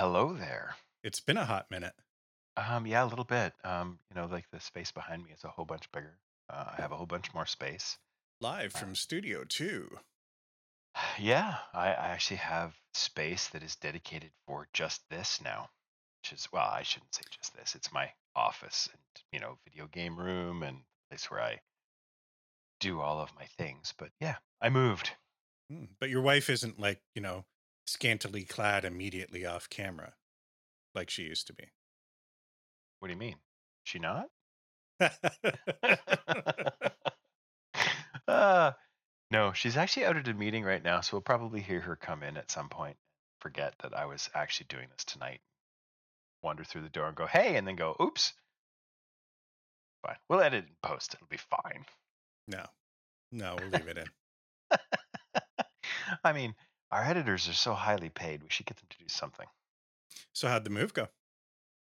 hello there. It's been a hot minute. Um, yeah, a little bit. Um, you know, like the space behind me is a whole bunch bigger. Uh, I have a whole bunch more space. Live Uh, from Studio 2. yeah, I, I actually have space that is dedicated for just this now, which is, well, I shouldn't say just this. It's my office and, you know, video game room and place where I do all of my things. But yeah, I moved. Hmm, But your wife isn't like, you know, scantily clad immediately off camera like she used to be. What do you mean? She not? uh, no, she's actually out at a meeting right now, so we'll probably hear her come in at some point. Forget that I was actually doing this tonight. Wander through the door and go, hey, and then go, oops. Fine. We'll edit and post. It'll be fine. no, no, we'll leave it in. I mean, our editors are so highly paid. We should get them to do something. So, how'd the move go?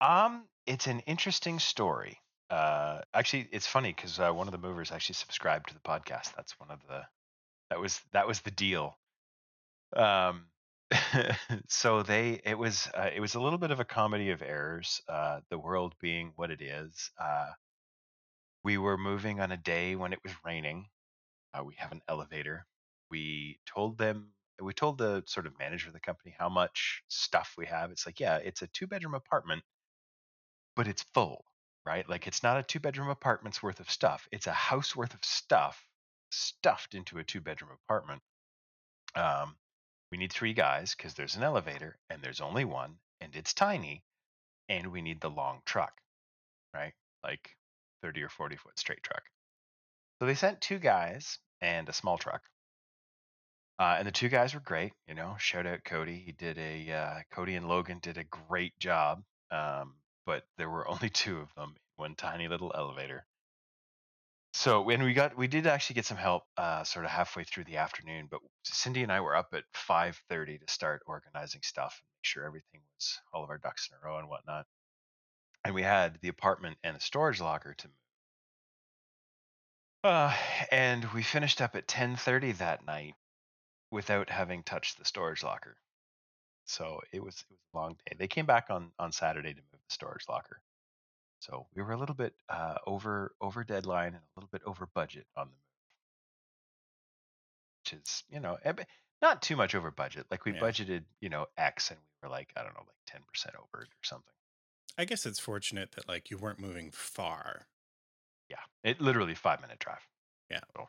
Um, it's an interesting story. Uh, actually, it's funny because uh, one of the movers actually subscribed to the podcast. That's one of the that was that was the deal. Um, so they it was uh, it was a little bit of a comedy of errors. Uh, the world being what it is. Uh, we were moving on a day when it was raining. Uh, we have an elevator. We told them we told the sort of manager of the company how much stuff we have. It's like, yeah, it's a two bedroom apartment but it's full, right? Like it's not a two bedroom apartment's worth of stuff. It's a house worth of stuff stuffed into a two bedroom apartment. Um, we need three guys because there's an elevator and there's only one and it's tiny and we need the long truck, right? Like 30 or 40 foot straight truck. So they sent two guys and a small truck. Uh, and the two guys were great, you know. Shout out Cody. He did a uh, Cody and Logan did a great job. Um, but there were only two of them in one tiny little elevator. So when we got, we did actually get some help, uh, sort of halfway through the afternoon. But Cindy and I were up at five thirty to start organizing stuff and make sure everything was all of our ducks in a row and whatnot. And we had the apartment and the storage locker to move. Uh, and we finished up at ten thirty that night without having touched the storage locker. So it was it was a long day. They came back on on Saturday to move the storage locker. So we were a little bit uh, over over deadline and a little bit over budget on the move, which is you know not too much over budget. Like we Yeah. budgeted you know X and we were like I don't know like ten percent over it or something. I guess it's fortunate that, like, you weren't moving far. Yeah, it literally five minute drive. Yeah. So,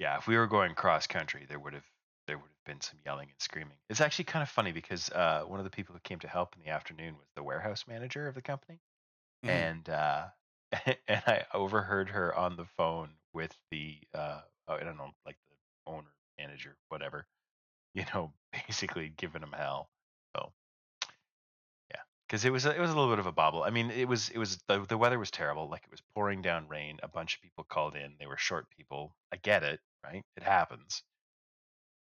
yeah, if we were going cross country, there would have there would have been some yelling and screaming. It's actually kind of funny because uh, one of the people who came to help in the afternoon was the warehouse manager of the company. Mhm. and uh and I overheard her on the phone with the uh oh, I don't know like the owner manager whatever you know basically giving him hell so yeah because it was a, it was a little bit of a bobble I mean it was it was the, the weather was terrible like it was pouring down rain a bunch of people called in they were short people I get it right it happens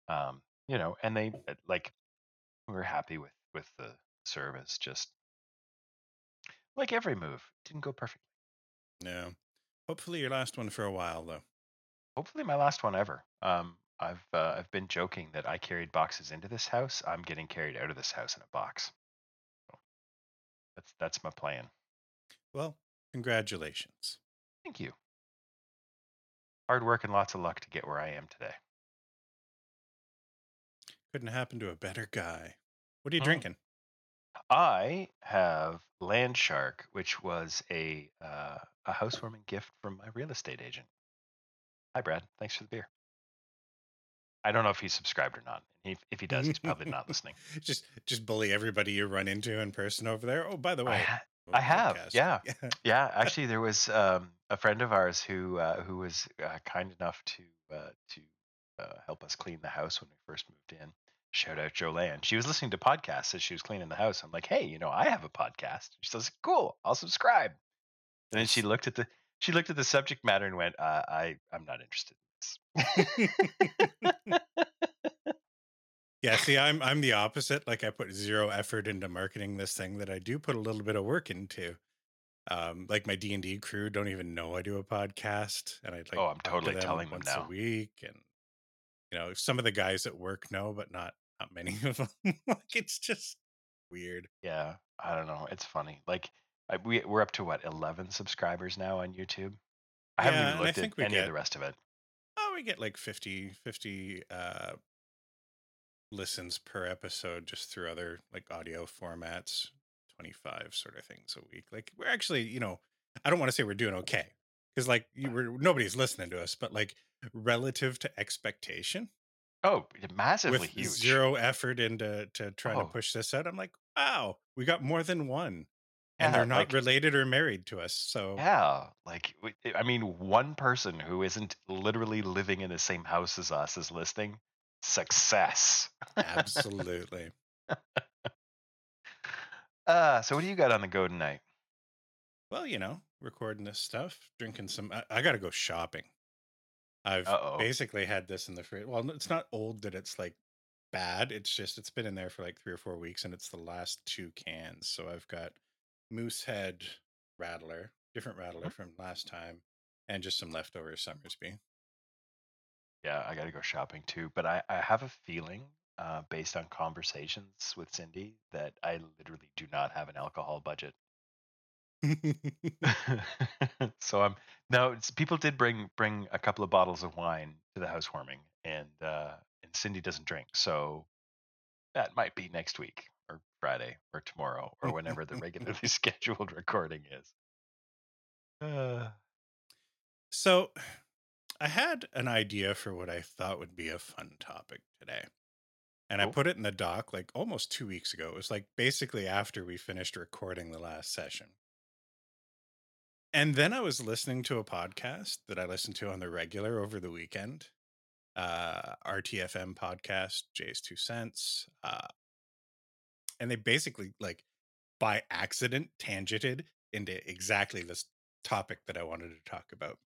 um you know and they uh, like we were happy with with the service just like every move didn't go perfectly. No. Hopefully, your last one for a while, though. hopefully my last one ever. Um, I've uh, I've been joking that I carried boxes into this house. I'm getting carried out of this house in a box. So that's that's my plan. Well, congratulations. Thank you. Hard work and lots of luck to get where I am today. Couldn't happen to a better guy. What are you Mm. drinking? I have Land Shark, which was a uh, a housewarming gift from my real estate agent. Hi, Brad. Thanks for the beer. I don't know if he's subscribed or not. If, if he does, he's probably not listening. just, just bully everybody you run into in person over there. Oh, by the I, way, ha- a I have, podcast. yeah. Yeah, actually, there was um, a friend of ours who uh, who was uh, kind enough to uh, to uh, help us clean the house when we first moved in. Shout out Joanne. She was listening to podcasts as she was cleaning the house. I'm like, hey, you know, I have a podcast. She says, cool, I'll subscribe. And then she looked at the she looked at the subject matter and went, uh, I I'm not interested in this. yeah, see, I'm I'm the opposite. Like I put zero effort into marketing this thing that I do put a little bit of work into. Um, like my D and D crew don't even know I do a podcast, and I like Oh, I'm totally them telling them once now. a week, and you know some of the guys at work know, but not not many of them. like it's just weird. Yeah, I don't know. It's funny. Like I, we we're up to what eleven subscribers now on YouTube. I haven't even looked at any of the rest of it. oh, we get like 50, 50 uh listens per episode just through other like audio formats, 25 sort of things a week. Like we're actually, you know, I don't want to say we're doing okay because like you were nobody's listening to us, but like relative to expectation Oh, massively with huge. zero effort into to trying to Oh. push this out, I'm like, wow, we got more than one. And Yeah, they're not like- related or married to us. So Yeah, like eh, I mean, one person who isn't literally living in the same house as us is listening. Success. absolutely. Uh, so what do you got on the go tonight? Well, you know, recording this stuff, drinking some. I, I got to go shopping. I've Uh-oh. basically had this in the fridge. Well, it's not old that it's like bad. It's just it's been in there for like three or four weeks, and it's the last two cans. So I've got Moosehead Rattler, different Rattler Mm-hmm. from last time, and just some leftover Summersby. Yeah, I got to go shopping too. But I, I have a feeling, uh, based on conversations with Cindy, that I literally do not have an alcohol budget. so I'm no. People did bring bring a couple of bottles of wine to the housewarming, and uh, and Cindy doesn't drink, so that might be next week or Friday or tomorrow or whenever the regularly scheduled recording is. Uh, So I had an idea for what I thought would be a fun topic today. And I put it in the doc like almost two weeks ago. It was like basically after we finished recording the last session. And then I was listening to a podcast that I listened to on the regular over the weekend. Uh RTFM podcast, Jay's Two Cents. Uh and they basically like by accident tangented into exactly this topic that I wanted to talk about.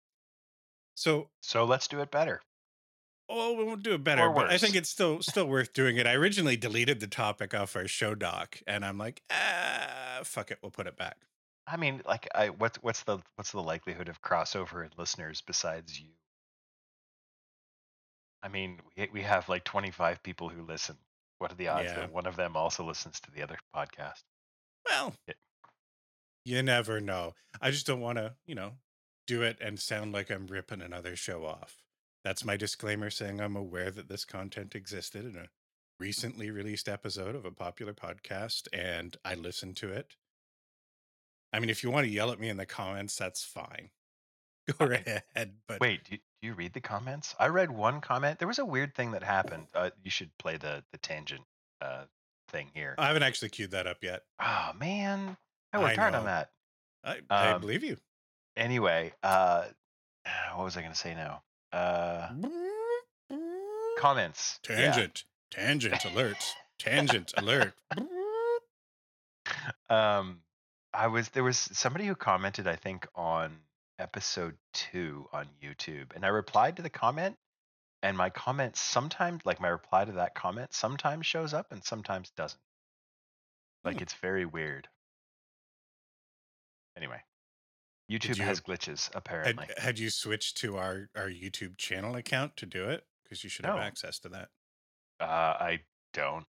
So so let's do it better. Oh, we won't do it better, but I think it's still still worth doing it. I originally deleted the topic off our show doc, and I'm like, ah, fuck it, we'll put it back. I mean, like, I what's what's the what's the likelihood of crossover in listeners besides you? I mean, we we have like 25 people who listen. What are the odds Yeah. that one of them also listens to the other podcast? Well, Yeah. you never know. I just don't want to, you know, do it and sound like I'm ripping another show off. That's my disclaimer saying I'm aware that this content existed in a recently released episode of a popular podcast, and I listened to it. I mean, if you want to yell at me in the comments, that's fine. Go right ahead, but Wait, do you, do you read the comments? I read one comment. There was a weird thing that happened. Uh, you should play the the tangent uh, thing here. I haven't actually queued that up yet. oh man, I I worked hard on that. I, I Um, believe you. Anyway, uh, what was I going to say now? Uh, comments. Yeah. Tangent. Tangent alert. Tangent alert. um i was there was somebody who commented i think on episode two on youtube and i replied to the comment and my comment sometimes like my reply to that comment sometimes shows up and sometimes doesn't like Hmm. it's very weird anyway youtube you- has glitches apparently had you switched to our, our YouTube channel account to do it? Because you should have access to that. uh i don't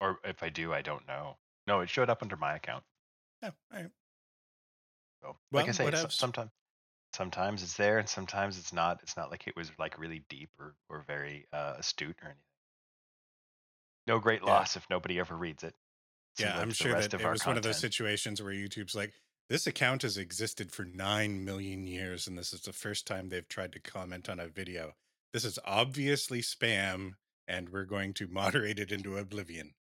or if i do i don't know no it showed up under my account Yeah, all right. So, like I Well, say, what so- else? sometimes sometimes it's there and sometimes it's not. It's not like it was like really deep or or very uh, astute or anything. No great Yeah. loss if nobody ever reads it. Yeah, I'm sure that it was one of those situations where YouTube's like, this account has existed for 9 million years, and this is the first time they've tried to comment on a video. This is obviously spam, and we're going to moderate it into oblivion.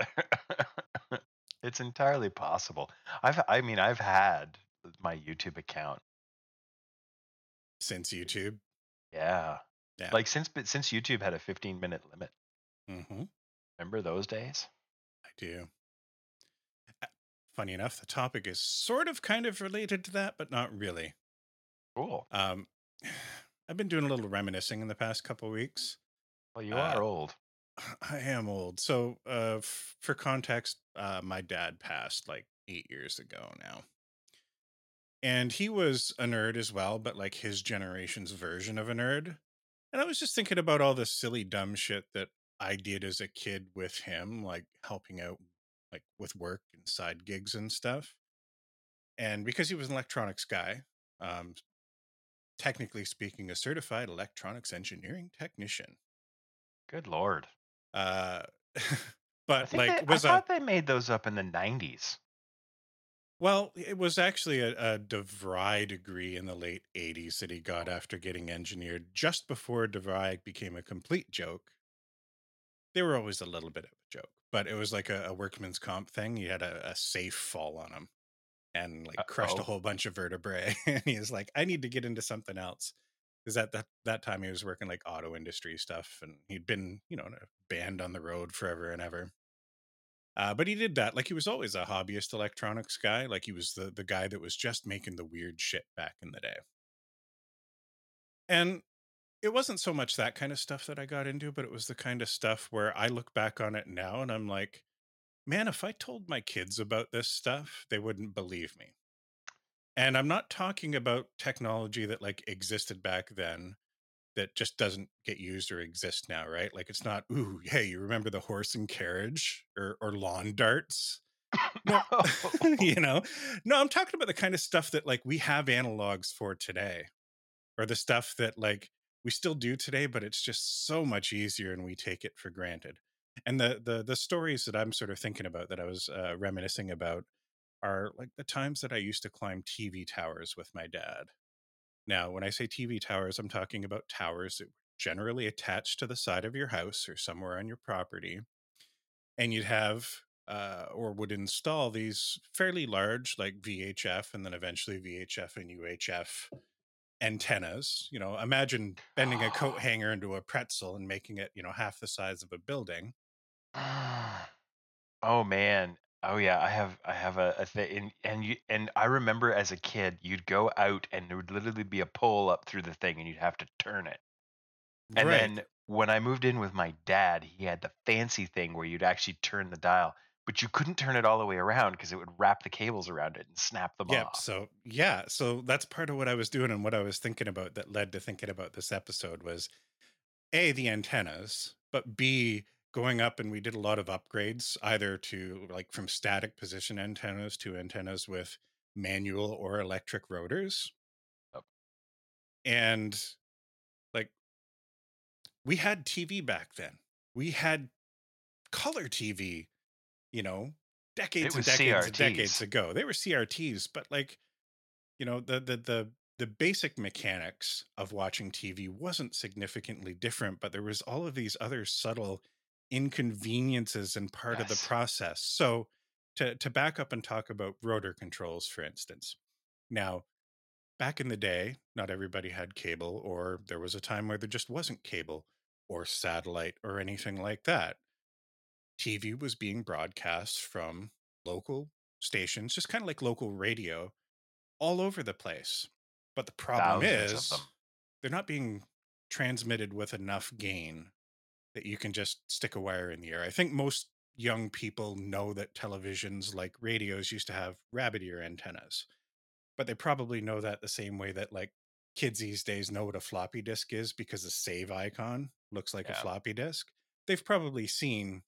it's entirely possible. I've I mean I've had my YouTube account. Since YouTube. Yeah. Yeah. Like since but since YouTube had a 15 minute limit. hmm Remember those days? I do. Funny enough, the topic is sort of kind of related to that, but not really. Cool. Um, I've been doing a little reminiscing in the past couple weeks. Well, you Uh, are old. I am old. So, uh, f- for context, uh, my dad passed like eight years ago now. And he was a nerd as well, but like his generation's version of a nerd. And I was just thinking about all the silly, dumb shit that I did as a kid with him, like helping out like with work and side gigs and stuff. And because he was an electronics guy, um, technically speaking, a certified electronics engineering technician. Good lord. Uh, but like they, was I a thought they made those up in the 90s. well, it was actually a, a DeVry degree in the late '80s that he got after getting engineered just before DeVry became a complete joke. They were always a little bit of but it was like a, a workman's comp thing. He had a, a safe fall on him and like crushed a whole bunch of vertebrae. and he was like, I need to get into something else. Because at that, that time he was working like auto industry stuff and he'd been, you know, in a band on the road forever and ever. Uh, but he did that. Like he was always a hobbyist electronics guy. Like he was the, the guy that was just making the weird shit back in the day. And it wasn't so much that kind of stuff that I got into, but it was the kind of stuff where I look back on it now and I'm like, man, if I told my kids about this stuff, they wouldn't believe me. And I'm not talking about technology that like existed back then that just doesn't get used or exist now, right? Like it's not, ooh, hey, you remember the horse and carriage or, or lawn darts? No, oh. you know, no, I'm talking about the kind of stuff that like we have analogs for today, or the stuff that like we still do today, but it's just so much easier and we take it for granted. And the the the stories that I'm sort of thinking about that I was uh, reminiscing about are like the times that I used to climb TV towers with my dad. Now, when I say TV towers, I'm talking about towers that were generally attached to the side of your house or somewhere on your property. And you'd have uh, or would install these fairly large, like VHF and then eventually VHF and UHF antennas. You know, imagine bending a coat hanger into a pretzel and making it, you know, half the size of a building. Ah. oh man. Oh yeah, I have I have a, a thing and, and you and I remember as a kid you'd go out and there would literally be a pole up through the thing and you'd have to turn it. And right. then when I moved in with my dad, he had the fancy thing where you'd actually turn the dial, but you couldn't turn it all the way around because it would wrap the cables around it and snap them Yep. off. So yeah, so that's part of what I was doing and what I was thinking about that led to thinking about this episode was a the antennas, but b going up and we did a lot of upgrades either to like from static position antennas to antennas with manual or electric rotors. And like we had TV back then. We had color TV, you know, decades and decades and decades ago. They were CRTs, but like, you know, the the the the basic mechanics of watching TV wasn't significantly different, but there was all of these other subtle inconveniences and part of the process. So to to back up and talk about rotor controls, for instance. Now, back in the day, not everybody had cable, or there was a time where there just wasn't cable or satellite or anything like that. TV was being broadcast from local stations, just kind of like local radio, all over the place. But the problem Thousands is, they're not being transmitted with enough gain that you can just stick a wire in the air. I think most young people know that televisions like radios used to have rabbit ear antennas, but they probably know that the same way that like kids these days know what a floppy disk is because the save icon looks like a floppy disk. They've probably seen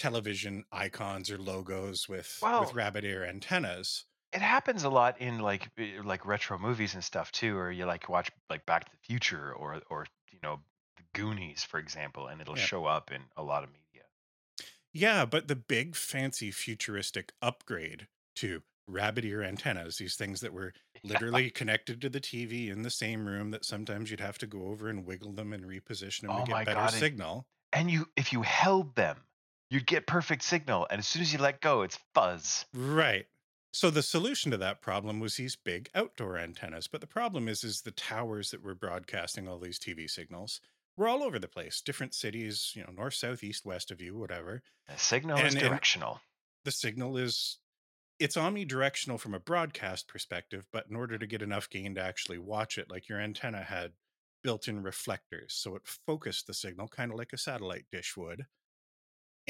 television icons or logos with Well- with rabbit ear antennas. It happens a lot in like eh, like retro movies and stuff too, or you like watch like Back to the Future or or you know the Goonies, for example, and it'll Yeah. show up in a lot of media. Yeah, but the big fancy futuristic upgrade to rabbit ear antennas, these things that were literally connected to the TV in the same room that sometimes you'd have to go over and wiggle them and reposition them Oh to get better God, signal. And you if you held them, you'd get perfect signal, and as soon as you let go, it's fuzz. Right. So the solution to that problem was these big outdoor antennas. But the problem is is the towers that were broadcasting all these TV signals were all over the place. Different cities, you know, north, south, east, west of you, whatever. The signal is And- and- directional. the signal is it's omnidirectional from a broadcast perspective, but in order to get enough gain to actually watch it, like your antenna had built-in reflectors, so it focused the signal kind of like a satellite dish would.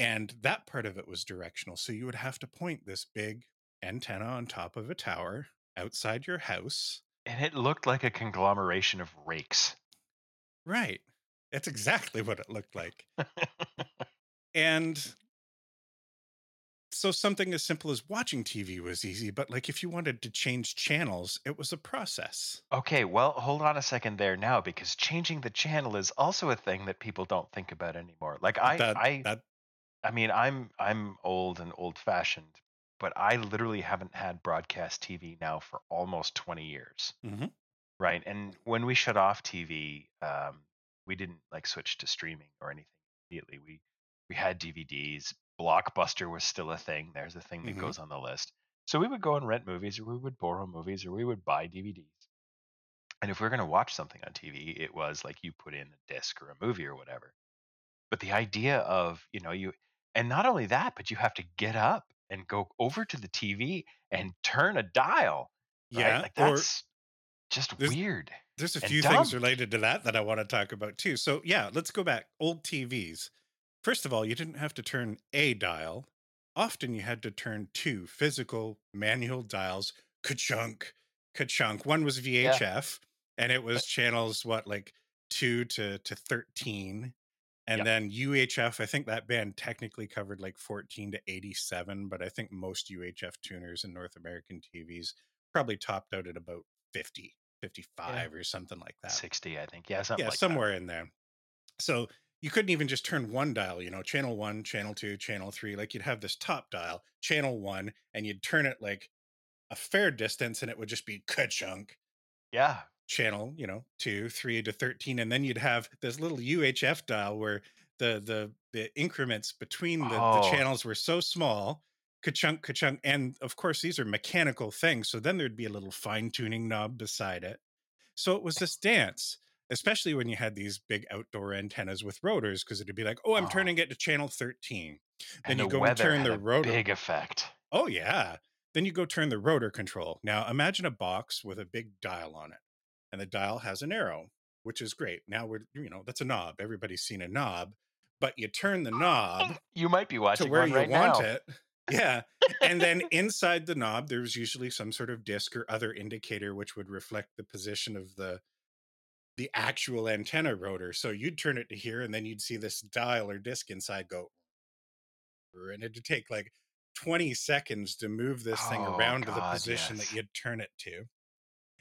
And that part of it was directional. So you would have to point this big antenna on top of a tower outside your house. and it looked like a conglomeration of rakes. Right. That's exactly what it looked like. and so something as simple as watching TV was easy, but like if you wanted to change channels, it was a process. Okay, well, hold on a second there now because changing the channel is also a thing that people don't think about anymore. Like I That I that I mean, I'm I'm old and old-fashioned, but I literally haven't had broadcast TV now for almost 20 years, mhm. right? And when we shut off TV, um, we didn't like switch to streaming or anything immediately. We we had DVDs. Blockbuster was still a thing. There's a thing that Mhm. goes on the list. So we would go and rent movies, or we would borrow movies, or we would buy DVDs. And if we are going to watch something on TV, it was like you put in a disc or a movie or whatever. But the idea of, you know, you, and not only that, but you have to get up and go over to the TV and turn a dial, right? Yeah, Like or that's just there's weird there's a few things related to that that I want to talk about too. So yeah, let's go back. Old TVs. First of all, you didn't have to turn a dial. Often you had to turn two physical manual dials. Ka-chunk, ka-chunk. One was Yeah. VHF, and it was channels what like two to to thirteen, and Yep. then UHF. I think that band technically covered like fourteen to eighty-seven, but I think most UHF tuners in North American TVs probably topped out at about 50, 55 or something like that. 60, I think. Yeah, something Yeah, like that. somewhere in there. So you couldn't even just turn one dial, you know, channel one, channel two, channel three. Like you'd have this top dial, channel one, and you'd turn it like a fair distance and it would just be ka-chunk Yeah. Channel, you know, two, three to 13. And then you'd have this little UHF dial where the the the increments between the, the Oh. channels were so small, ka-chunk, ka-chunk. And of course, these are mechanical things. So then there'd be a little fine-tuning knob beside it. So it was this dance, especially when you had these big outdoor antennas with rotors, because it'd be like, oh, I'm Oh. turning it to channel 13. Then And you the go and turn the rotor. big effect. Oh, yeah. Then you go turn the rotor control. Now imagine a box with a big dial on it, and the dial has an arrow, which is great. Now we're, you know, that's a knob. Everybody's seen a knob, but you turn the knob You might be watching to where you right want now. it. Yeah. And then inside the knob, there's usually some sort of disc or other indicator which would reflect the position of the the actual antenna rotor. So you'd turn it to here and then you'd see this dial or disc inside go and it'd take like 20 seconds to move this thing Oh, around to the position yes. that you'd turn it to.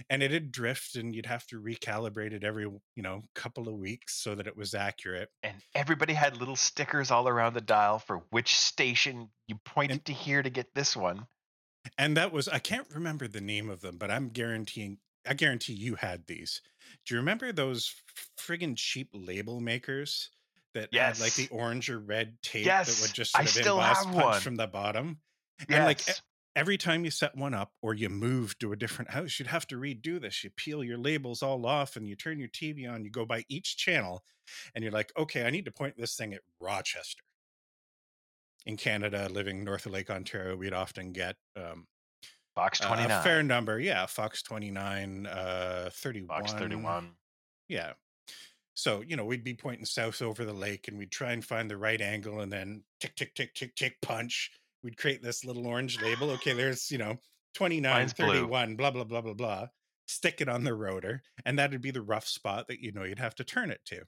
And it'd drift and you'd have to recalibrate it every, you know, couple of weeks so that it was accurate. And everybody had little stickers all around the dial for which station you pointed And to here to get this one. And that was I can't remember the name of them, but I'm guaranteeing I guarantee you had these. Do you remember those friggin' cheap label makers that had like the orange or red tape that would just I sort of still emboss punch one. from the bottom? And like Yes. Every time you set one up or you move to a different house, you'd have to redo this. You peel your labels all off and you turn your TV on, you go by each channel, and you're like, okay, I need to point this thing at Rochester. In Canada, living north of Lake Ontario, we'd often get um, uh, 29. a fair number. Yeah, Fox 29, uh, 31. Fox 31. Yeah. So, you know, we'd be pointing south over the lake and we'd try and find the right angle and then tick, tick, tick, tick, tick, punch. We'd create this little orange label. Okay, there's, you know, 29, Mine's blue. 31, blah, blah, blah, blah, blah. Stick it on the rotor. And that'd be the rough spot that, you know, you'd have to turn it to.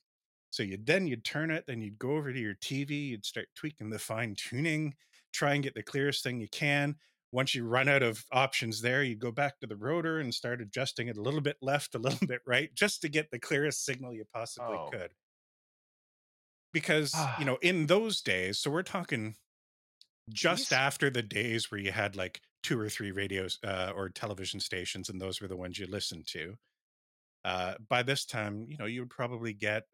So you'd then you'd turn it, then you'd go over to your TV, you'd start tweaking the fine tuning, try and get the clearest thing you can. Once you run out of options there, you'd go back to the rotor and start adjusting it a little bit left, a little bit right, just to get the clearest signal you possibly Oh. could. Because, you ah. know, in those days, so we're talking just These- after the days where you had like two or three radios uh, or television stations, and those were the ones you listened to. Uh, by this time, you know, you would probably get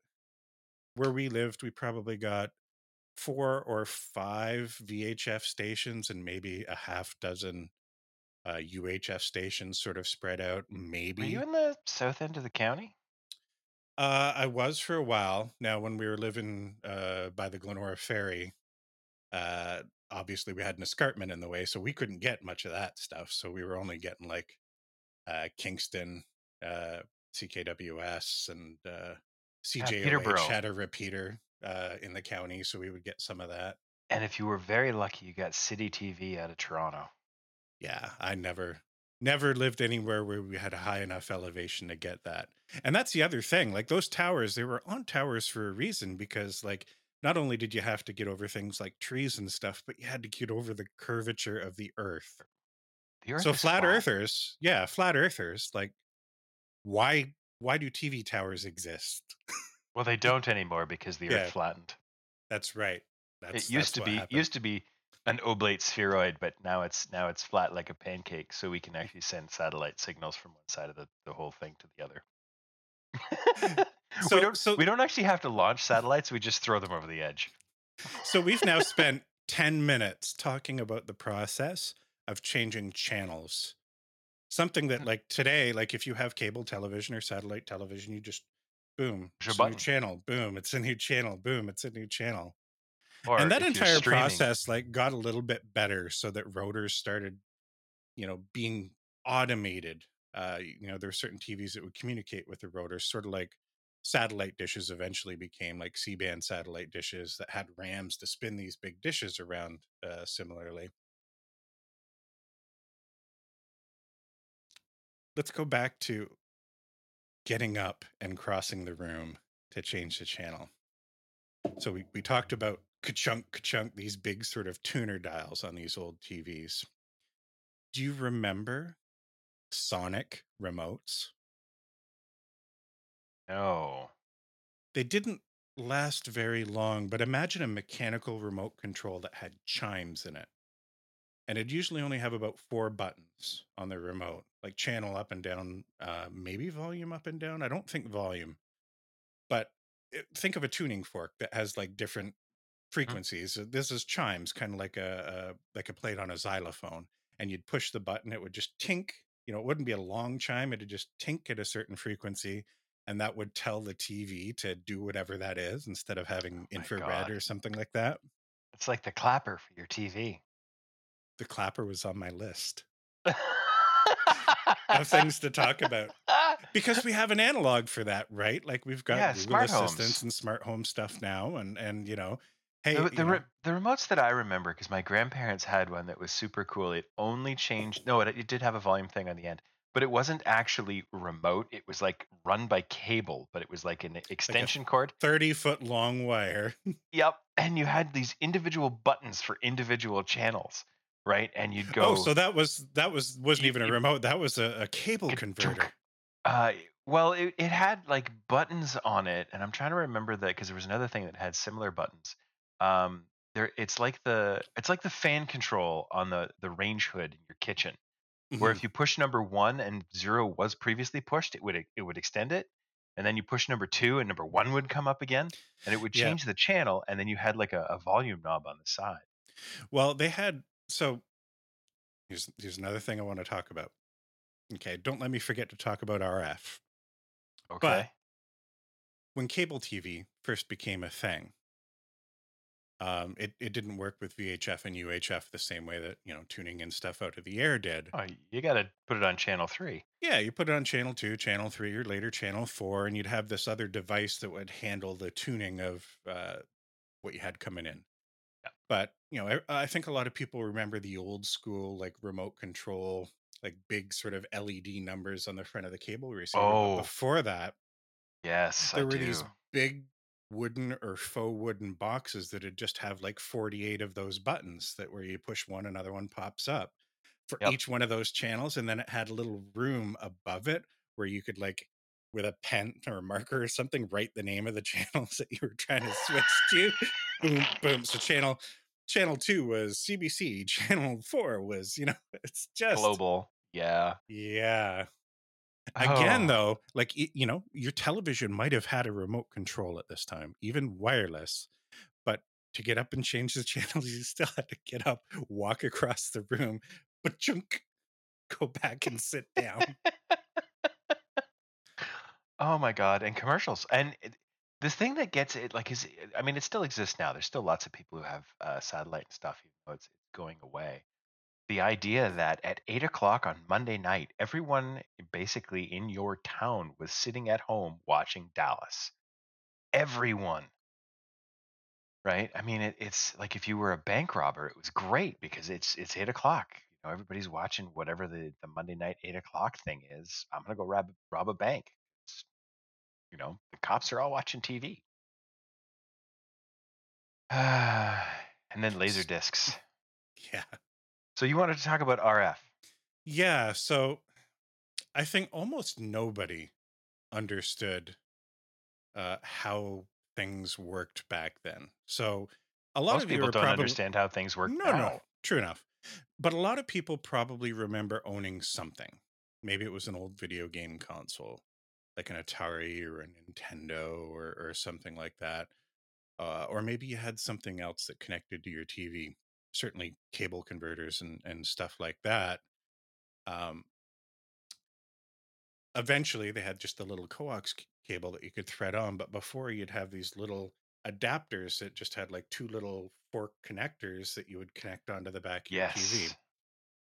where we lived, we probably got four or five VHF stations and maybe a half dozen uh, UHF stations sort of spread out. Were Maybe you in the south end of the county? uh, I was for a while. Now, when we were living uh, by the Glenora Ferry, uh, obviously we had an escarpment in the way, so we couldn't get much of that stuff. So we were only getting like uh, Kingston, uh, CKWS, and uh, CJOH Peterborough. had a repeater uh, in the county, so we would get some of that. And if you were very lucky, you got City TV out of Toronto. Yeah, I never never lived anywhere where we had a high enough elevation to get that. And that's the other thing. Like those towers, they were on towers for a reason because like not only did you have to get over things like trees and stuff, but you had to get over the curvature of the earth. The Earth so flat flat. earthers, yeah, flat earthers, like why why do TV towers exist? Well, they don't anymore because the Yeah. Earth flattened. That's right. That's it used to be happened. used to be an oblate spheroid, but now it's now it's flat like a pancake, so we can actually send satellite signals from one side of the, the whole thing to the other. So- we don't so- we don't actually have to launch satellites; we just throw them over the edge. So we've now spent 10 minutes talking about the process of changing channels. Something that like today, like if you have cable television or satellite television, you just boom, it's a new channel, boom, it's a new channel, boom, it's a new channel. Or and that entire process like got a little bit better so that rotors started you know being automated uh you know there were certain tvs that would communicate with the rotors sort of like satellite dishes eventually became like c-band satellite dishes that had rams to spin these big dishes around uh similarly. Let's go back to getting up and crossing the room to change the channel. So we, we talked about ka-chunk ka-chunk these big sort of tuner dials on these old tvs do you remember sonic remotes No. they didn't last very long but imagine a mechanical remote control that had chimes in it. And it'd usually only have about four buttons on the remote like channel up and down uh, maybe volume up and down i don't think volume. But it, think of a tuning fork that has like different frequencies. Uh, this is chimes kind of like a, a like a plate on a xylophone and you'd push the button it would just tink you know it wouldn't be a long chime it'd just tink at a certain frequency and that would tell the tv to do whatever that is instead of having Oh infrared God. or something like that It's like the clapper for your TV. the clapper was on my list of things to talk about because we have an analog for that right like we've got Yeah, google assistants and smart home stuff now and and you know hey the, the, re- the remotes that I remember, because my grandparents had one that was super cool. It only changed. No, it, it did have a volume thing on the end, but it wasn't actually remote. It was like run by cable, but it was like an extension cord. 30 foot long wire Yep. And you had these individual buttons for individual channels, right? And you'd go. oh so that was that was wasn't You- even a you- remote that was a, a cable converter Uh, well, it, it had like buttons on it, and I'm trying to remember that because there was another thing that had similar buttons. Um, there, it's like the it's like the fan control on the the range hood in your kitchen, where Mhm. if you push number one and zero was previously pushed, it would it would extend it, and then you push number two and number one would come up again, and it would Yeah. change the channel, and then you had like a, a volume knob on the side. Well, they had so here's here's another thing I want to talk about. Okay, don't let me forget to talk about RF. Okay. When cable TV first became a thing, um, it, it didn't work with VHF and UHF the same way that, you know, tuning in stuff out of the air did. oh, you got to put it on channel three. Yeah, you put it on channel two, channel three, or later channel four, and you'd have this other device that would handle the tuning of uh, what you had coming in. Yeah. But you know, I, I think a lot of people remember the old school like remote control, like big sort of LED numbers on the front of the cable receiver. Oh, but before that, Yes, there I were do. these big wooden or faux wooden boxes that would just have like 48 of those buttons that where you push one another one pops up for Yep. each one of those channels and then it had a little room above it where you could like with a pen or a marker or something write the name of the channels that you were trying to switch to boom boom so channel channel 2 was CBC channel 4 was you know it's just Global. Yeah. yeah again Oh. though like you know your television might have had a remote control at this time even wireless but to get up and change the channels you still had to get up walk across the room but junk go back and sit down Oh my god, and commercials. And it, this thing that gets it like is I mean it still exists now. There's still lots of people who have uh, satellite and stuff, even though it's going away. The idea that at eight o'clock on Monday night, everyone basically in your town was sitting at home watching Dallas. Everyone. Right? I mean, it, it's like if you were a bank robber, it was great because it's it's eight o'clock. You know, everybody's watching whatever the, the Monday night eight o'clock thing is. I'm gonna go rob rob a bank. It's, you know, the cops are all watching TV. and then laser discs. Yeah. So you wanted to talk about RF? Yeah. So I think almost nobody understood uh, how things worked back then. So a lot Most of people don't probably understand how things work no, now. no, true enough. But a lot of people probably remember owning something. Maybe it was an old video game console, like an Atari or a Nintendo or, or something like that. Uh, or maybe you had something else that connected to your TV. Certainly, cable converters and, and stuff like that. Um, eventually, they had just the little coax cable that you could thread on. But before, you'd have these little adapters that just had like two little fork connectors that you would connect onto the back of your TV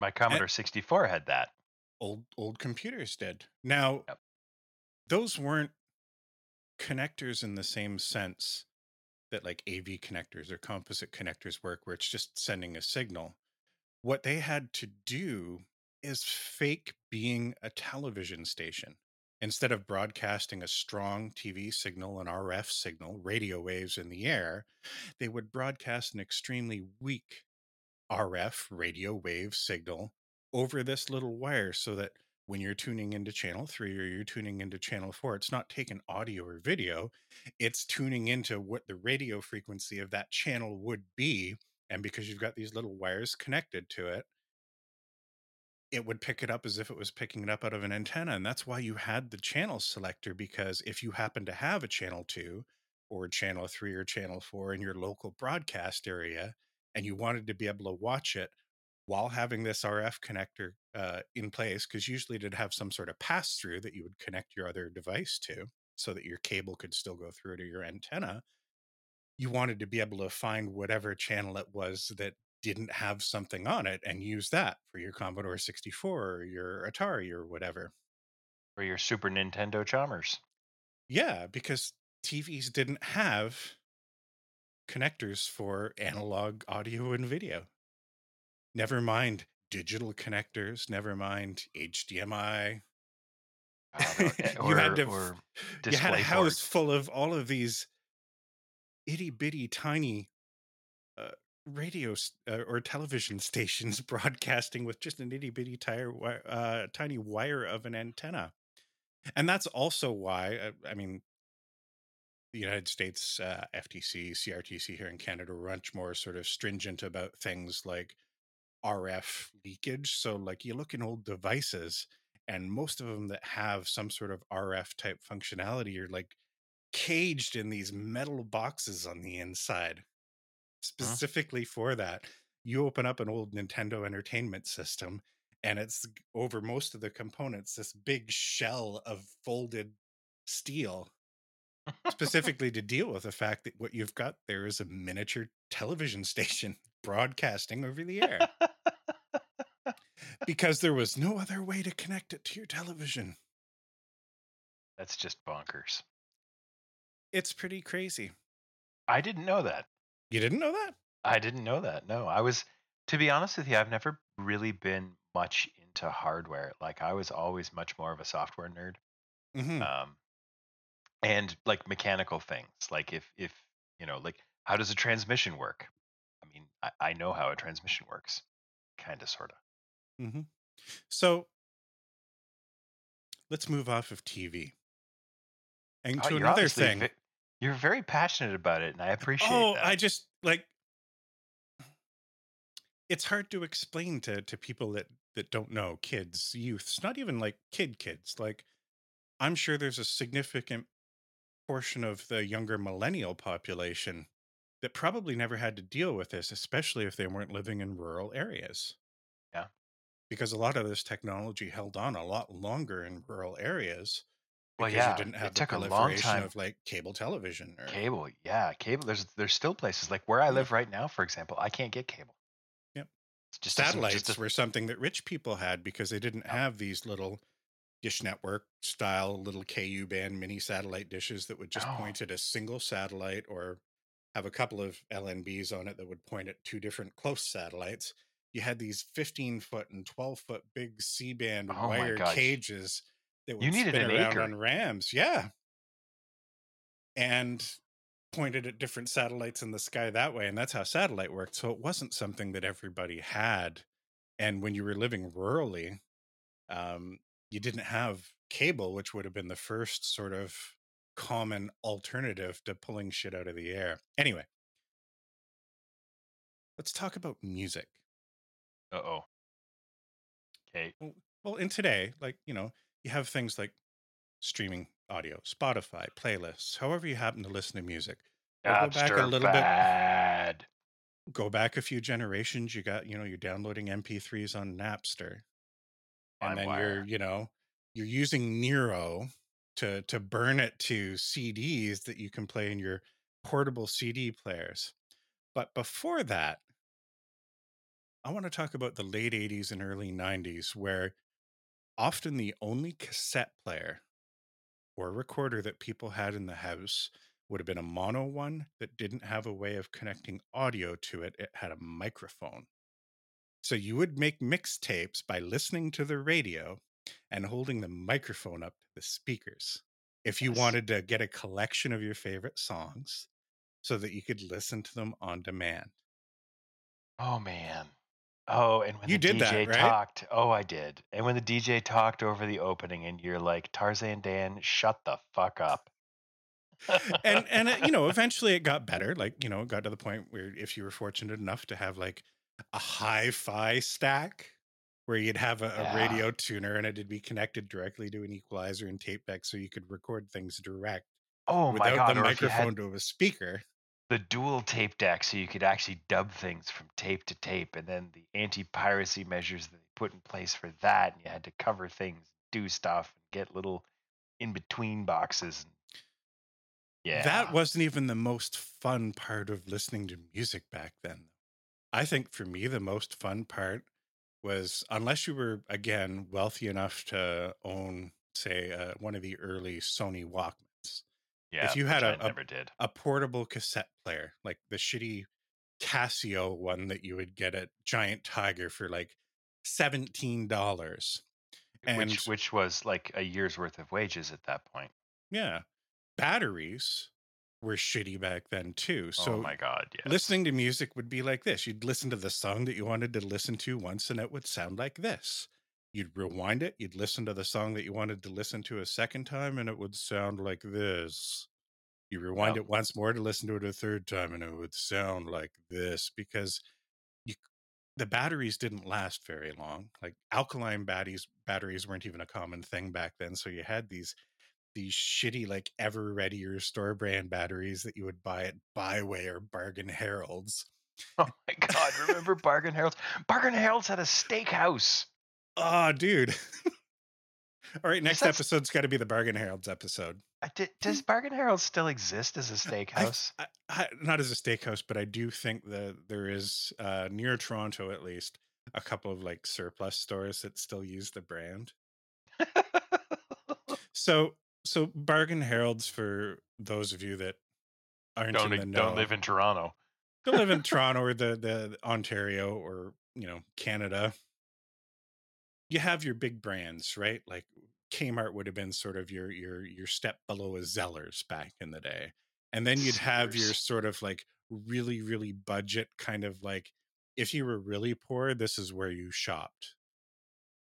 My Commodore 64 had that. old old computers did. Now, Yep. those weren't connectors in the same sense that like AV connectors or composite connectors work, where it's just sending a signal. What they had to do is fake being a television station. Instead of broadcasting a strong TV signal, an RF signal, radio waves in the air, they would broadcast an extremely weak RF radio wave signal over this little wire so that when you're tuning into channel three or you're tuning into channel four, it's not taking audio or video, it's tuning into what the radio frequency of that channel would be. And because you've got these little wires connected to it, it would pick it up as if it was picking it up out of an antenna. And that's why you had the channel selector, because if you happen to have a channel two or channel three or channel four in your local broadcast area, and you wanted to be able to watch it while having this RF connector uh, in place, because usually it'd have some sort of pass through that you would connect your other device to so that your cable could still go through to your antenna. You wanted to be able to find whatever channel it was that didn't have something on it and use that for your Commodore 64 or your Atari or whatever. Or your Super Nintendo Chalmers. Yeah, because TVs didn't have connectors for analog audio and video. Never mind digital connectors, never mind HDMI. Uh, eh, You had to- or you had a house full of all of these itty bitty tiny uh, radio uh, or television stations broadcasting with just an itty bitty tire, uh, tiny wire of an antenna. And that's also why, uh, I mean, the United States uh, FTC, CRTC here in Canada are much more sort of stringent about things like RF leakage. So, like, you look in old devices, and most of them that have some sort of RF type functionality are like caged in these metal boxes on the inside, uh-huh. specifically for that. You open up an old Nintendo Entertainment System, and it's over most of the components this big shell of folded steel specifically to deal with the fact that what you've got there is a miniature television station broadcasting over the air because there was no other way to connect it to your television. That's just bonkers. It's pretty crazy. I didn't know that. You didn't know that? I didn't know that. No, I was, to be honest with you, I've never really been much into hardware. Like I was always much more of a software nerd. hmm Um, and like mechanical things, like if if you know, like how does a transmission work? I mean, I, I know how a transmission works, kind of, sort of. Mm-hmm. So let's move off of TV and to another thing. ve- you're very passionate about it, and I appreciate oh, that. I just like it's hard to explain to to people that that don't know kids, youths, not even like kid kids. Like I'm sure there's a significant portion of the younger millennial population that probably never had to deal with this, especially if they weren't living in rural areas. Yeah. Because a lot of this technology held on a lot longer in rural areas Well, because yeah, you didn't it have the took a long time. of like cable television or Cable, yeah, cable. There's there's still places like where I live right now, for example. I can't get cable. Yep. It's just satellites just doesn't- were something that rich people had because they didn't Yeah. have these little dish network style little KU band mini satellite dishes that would just point at a single satellite or have a couple of LNBs on it that would point at two different close satellites. You had these 15 foot and 12 foot big C band Oh wire cages that would You needed spin an around acre. on rams. Yeah. And pointed at different satellites in the sky that way. And that's how satellite worked. So it wasn't something that everybody had. And when you were living rurally, um, you didn't have cable, which would have been the first sort of common alternative to pulling shit out of the air. Anyway, let's talk about music. Uh oh. Okay. Well, well, in today, like, you know, you have things like streaming audio, Spotify, playlists, however you happen to listen to music. Go back a little bit, go back a few generations, you got, you know, you're downloading MP3s on Napster. And then you're, you know, you're using Nero to to burn it to CDs that you can play in your portable CD players. But before that, I want to talk about the late 80s and early 90s where often the only cassette player or recorder that people had in the house would have been a mono one that didn't have a way of connecting audio to it. It had a microphone. So you would make mixtapes by listening to the radio and holding the microphone up the speakers. If you Yes. wanted to get a collection of your favorite songs so that you could listen to them on demand. Oh man. Oh, and when You the did that, DJ right? talked, oh, I did. And when the DJ talked over the opening, and you're like, Tarzan Dan, shut the fuck up. and and it, you know eventually it got better like you know it got to the point where if you were fortunate enough to have like a hi-fi stack where you'd have a, a Yeah. radio tuner and it'd be connected directly to an equalizer and tape deck so you could record things direct oh my without god, the microphone to a speaker the dual tape deck, so you could actually dub things from tape to tape, and then the anti-piracy measures that they put in place for that, and you had to cover things, do stuff, and get little in-between boxes. Yeah, that wasn't even the most fun part of listening to music back then i think for me the most fun part was unless you were again wealthy enough to own say uh, one of the early sony walkmans yeah. If you had a- a- a portable cassette player, like the shitty Casio one that you would get at Giant Tiger for like seventeen dollars. And which which was like a year's worth of wages at that point. yeah, batteries were shitty back then too. Oh so oh my god, yes. listening to music would be like this. You'd listen to the song that you wanted to listen to once, and it would sound like this. You'd rewind it. You'd listen to the song that you wanted to listen to a second time, and it would sound like this. You rewind Yep. it once more to listen to it a third time, and it would sound like this because you, the batteries didn't last very long. Like alkaline batteries, batteries weren't even a common thing back then. So you had these these shitty like Eveready or store brand batteries that you would buy at Bi-Way or Bargain Harold's. Oh my god, remember Bargain Harold's? Bargain Harold's had a steakhouse. Oh, dude. All right, next episode's got to be the Bargain Harold's episode. I did, does Bargain Harold's still exist as a steakhouse? I, I, not as a steakhouse, but I do think that there is uh, near Toronto, at least, a couple of like surplus stores that still use the brand. So, so Bargain Harold's for those of you that aren't don't in the know, don't live in Toronto. don't live in Toronto or the the Ontario or you know Canada. You have your big brands, right? Like Kmart would have been sort of your your your step below a Zellers back in the day, and then you'd have your sort of like really really budget kind of like if you were really poor, this is where you shopped.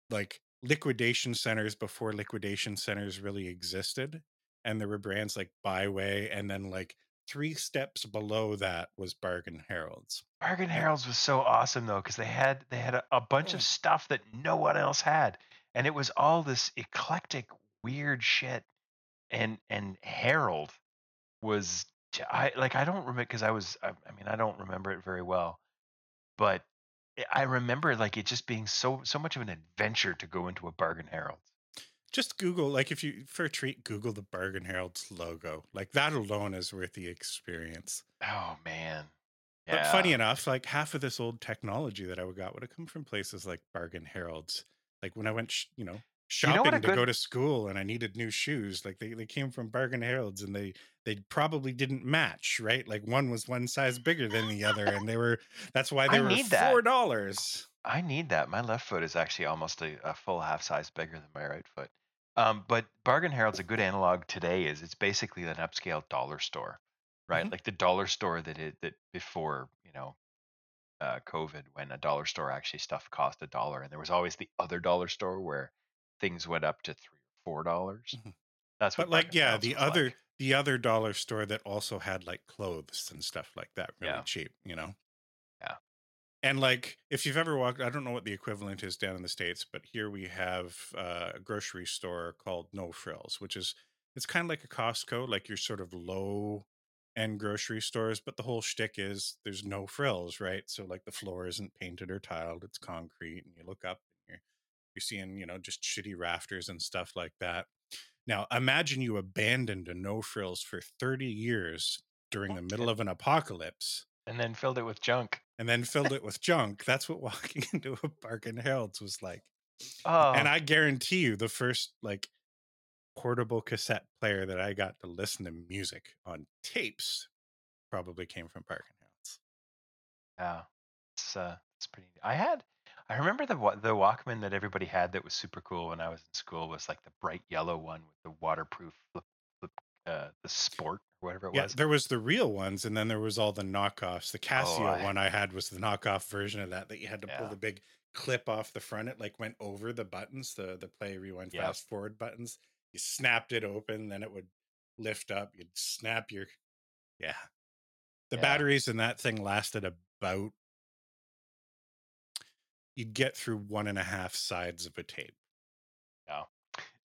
Like liquidation centers before liquidation centers really existed, and there were brands like Bi-Way, and then like three steps below that was Bargain Harold's. Bargain Harold's was so awesome though because they had they had a, a bunch Oh. of stuff that no one else had, and it was all this eclectic weird shit. And and Harold was I like I don't remember because I was I, I mean I don't remember it very well, but I- remember like it just being so so much of an adventure to go into a Bargain Harold. Just Google, like if you for a treat, Google the Bargain Harold's logo. Like that alone is worth the experience. Oh man, But funny enough, like half of this old technology that I would got would have come from places like Bargain Harold's. Like when I went, sh- you know, You shopping know what a to go to school and I needed new shoes, like they, they came from Bargain Harold's and they they probably didn't match, right? Like one was one size bigger than the other, and they were that's why they I were need four dollars. I need that. My left foot is actually almost a, a full half size bigger than my right foot. Um, but Bargain Harold's a good analog today. Is it's basically an upscale dollar store right? Mhm. Like the dollar store that it that before you know uh, COVID, when a dollar store actually stuff cost a dollar, and there was always the other dollar store where things went up to three or four dollars. Mhm. That's what But like, yeah, the other like. the other dollar store that also had like clothes and stuff like that, really Yeah. cheap, you know. Yeah. And like, if you've ever walked, I don't know what the equivalent is down in the states, but here we have uh, a grocery store called No Frills, which is it's kind of like a Costco, like your sort of low end grocery stores, but the whole shtick is there's no frills, right? So like the floor isn't painted or tiled; it's concrete, and you look up you're seeing you know just shitty rafters and stuff like that. Now imagine you abandoned a no frills for 30 years during the middle of an apocalypse and then filled it with junk. and then filled it with junk. That's what walking into a Bargain Harold's was like. Oh, And I guarantee you the first like portable cassette player that I got to listen to music on tapes probably came from Bargain Harold's. yeah, it's uh, it's pretty. I had, I remember the the Walkman that everybody had that was super cool when I was in school was like the bright yellow one with the waterproof flip, flip uh, the Sport or whatever it Yeah, was. there was the real ones, and then there was all the knockoffs. The Casio Oh, I- one I had was the knockoff version of that that you had to pull the big clip off the front. It like went over the buttons, the the play, rewind, Yep. fast forward buttons. You snapped it open, then it would lift up. You'd snap your yeah. The Yeah. batteries in that thing lasted about. You'd get through one and a half sides of a tape. Yeah.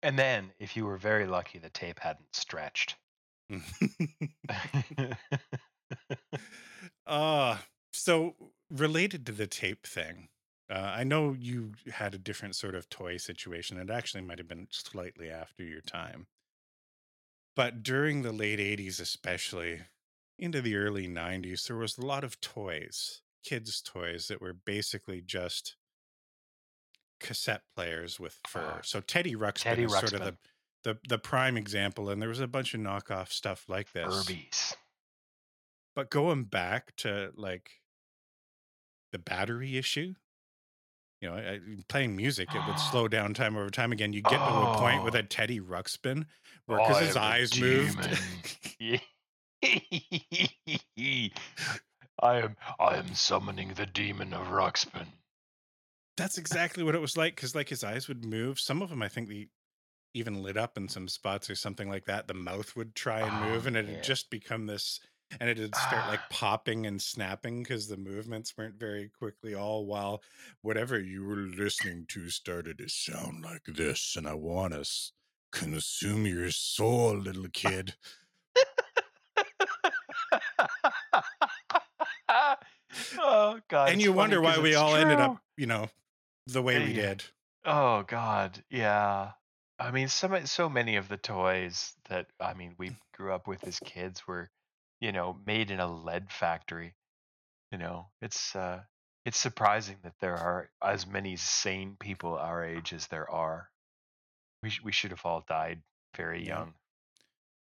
And then, if you were very lucky, the tape hadn't stretched. Uh so related to the tape thing, uh, I know you had a different sort of toy situation. It actually might have been slightly after your time. But during the late 80s, especially into the early 90s, there was a lot of toys, kids' toys that were basically just cassette players with fur. Ah, so Teddy Ruxpin Teddy is sort of the, the the prime example, and there was a bunch of knockoff stuff like this. Furbies. But going back to like the battery issue, you know, I, playing music, it would slow down time over time again. You get to a point with Oh. a Teddy Ruxpin where because I his eyes moved. I am I am summoning the demon of Ruxpin. That's exactly what it was like because like his eyes would move. Some of them, I think, they even lit up in some spots or something like that. The mouth would try and Oh, move, and it had just become this, and it would start like Ah. popping and snapping because the movements weren't very quickly. All while whatever you were listening to started to sound like this, and I want to s- consume your soul, little kid. oh god. and you wonder why we all ended up, you know, the way we did. Oh God, yeah. I mean, so so many of the toys that I mean we grew up with as kids were, you know, made in a lead factory. You know, it's uh, it's surprising that there are as many sane people our age as there are. We sh- we should have all died very young.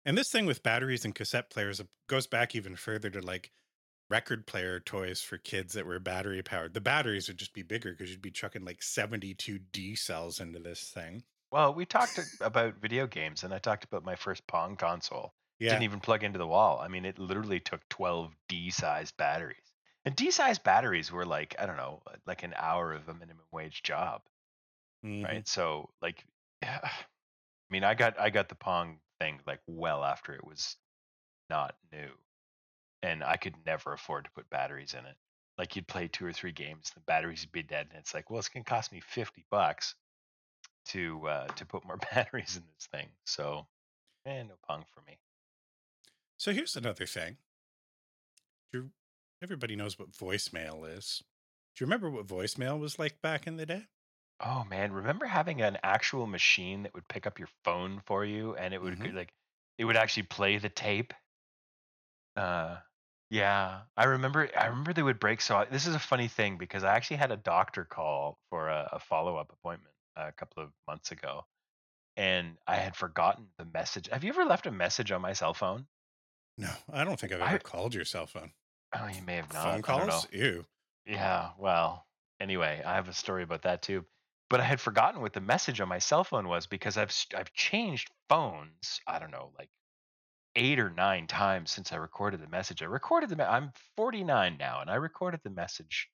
And this thing with batteries and cassette players goes back even further to like record player toys for kids that were battery powered. The batteries would just be bigger because you'd be chucking like 72 D cells into this thing. Well, we talked about video games, and I talked about my first Pong console. Yeah. Didn't even plug into the wall. I mean, it literally took 12 D-sized batteries. And D-sized batteries were like, I don't know, like an hour of a minimum wage job, Mhm. right? So, like yeah. I mean, I got I got the Pong thing like well after it was not new. And I could never afford to put batteries in it. Like you'd play two or three games, the batteries would be dead, and it's like, well, it's gonna cost me 50 bucks to uh to put more batteries in this thing. So, eh, no Pong for me. So here's another thing. Everybody knows what voicemail is. Do you remember what voicemail was like back in the day? Oh man, remember having an actual machine that would pick up your phone for you and it would Mhm. like it would actually play the tape? Uh yeah, I remember I remember they would break so I, this is a funny thing because I actually had a doctor call for a, a follow-up appointment a couple of months ago and I had forgotten the message. Have you ever left a message on my cell phone? No, I don't think I've I- ever called your cell phone. Oh, you may have not. Phone I calls? Ew. Yeah, well, anyway, I have a story about that too. But I had forgotten what the message on my cell phone was because I've I've changed phones. I don't know, like eight or nine times since I recorded the message. I recorded the. I'm 49 now, and I recorded the message.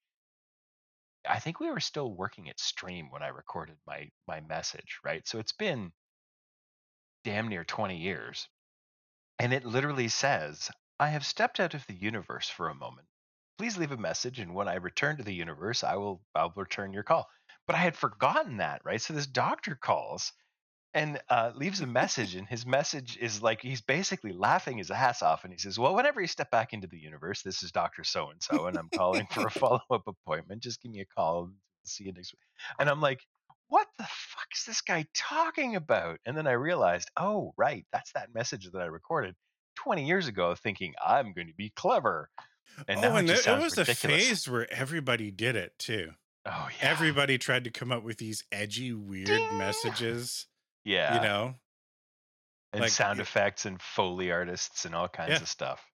I think we were still working at Stream when I recorded my my message, right? So it's been damn near 20 years, and it literally says, "I have stepped out of the universe for a moment. Please leave a message, and when I return to the universe, I will I'll return your call." But I had forgotten that, right? So this doctor calls and uh, leaves a message and his message is like he's basically laughing his ass off and he says well whenever you step back into the universe this is dr so and so and i'm calling for a follow-up appointment just give me a call see you next week and i'm like what the fuck is this guy talking about and then i realized oh right that's that message that i recorded 20 years ago thinking i'm going to be clever and oh, and it, it was a phase where everybody did it too. oh yeah Everybody tried to come up with these edgy, weird Ding. messages. Yeah You know, and like, sound effects and foley artists and all kinds Yeah. of stuff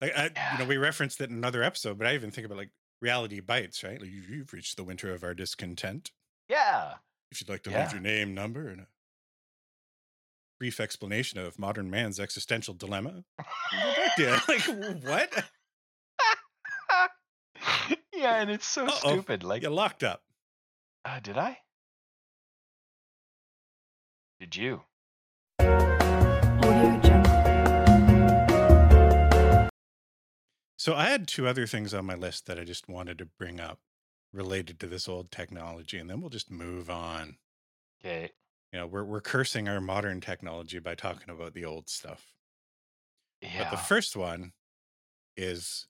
like I, you know, we referenced it in another episode, but I even think about like reality bites, right? Like you- you've reached the winter of our discontent. yeah If you'd like to Yeah. leave your name, number, and a brief explanation of modern man's existential dilemma, we'll back to. Like what? yeah, and it's so Uh-oh. stupid. Like, You locked up. uh, did I? Did you? So I had two other things on my list that I just wanted to bring up related to this old technology, and then we'll just move on. Okay. You know, we're we're cursing our modern technology by talking about the old stuff. Yeah. But the first one is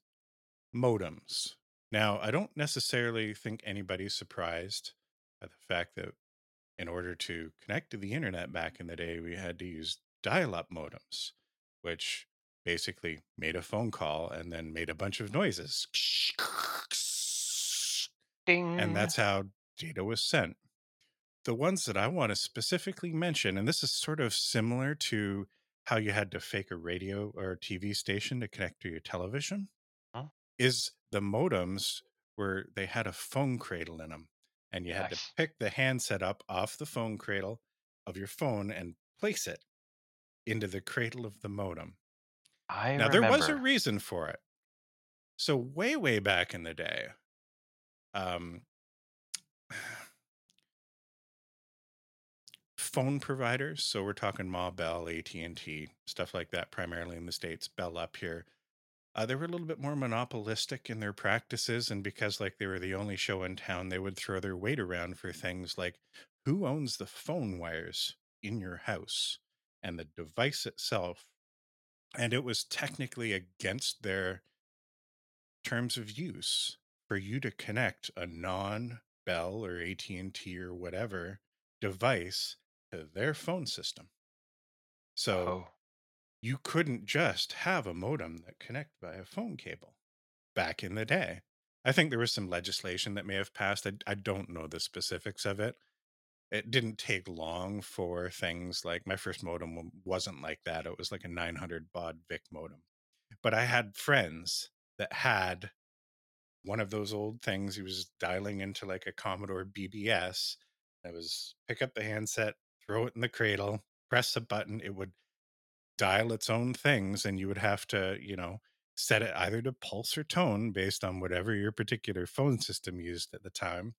modems. Now, I don't necessarily think anybody's surprised by the fact that in order to connect to the internet back in the day, we had to use dial up modems, which basically made a phone call and then made a bunch of noises. Ding. And that's how data was sent. The ones that I want to specifically mention, and this is sort of similar to how you had to fake a radio or a TV station to connect to your television, Huh? is the modems where they had a phone cradle in them. And you had to pick the handset up off the phone cradle of your phone and place it into the cradle of the modem. I Now, remember. there was a reason for it. So, way, way back in the day, um, phone providers. So we're talking Ma Bell, AT and T, stuff like that, primarily in the states. Bell up here, uh, they were a little bit more monopolistic in their practices, and because like they were the only show in town, they would throw their weight around for things like who owns the phone wires in your house and the device itself. And it was technically against their terms of use for you to connect a non Bell or AT&T or whatever device to their phone system. So Oh. You couldn't just have a modem that connect by a phone cable back in the day. I think there was some legislation that may have passed. I, I don't know the specifics of it. It didn't take long for things like my first modem wasn't like that. It was like a 900 baud VIC modem. But I had friends that had one of those old things. He was dialing into like a Commodore BBS. It was pick up the handset, throw it in the cradle, press a button. It would dial its own things, and you would have to, you know, set it either to pulse or tone based on whatever your particular phone system used at the time.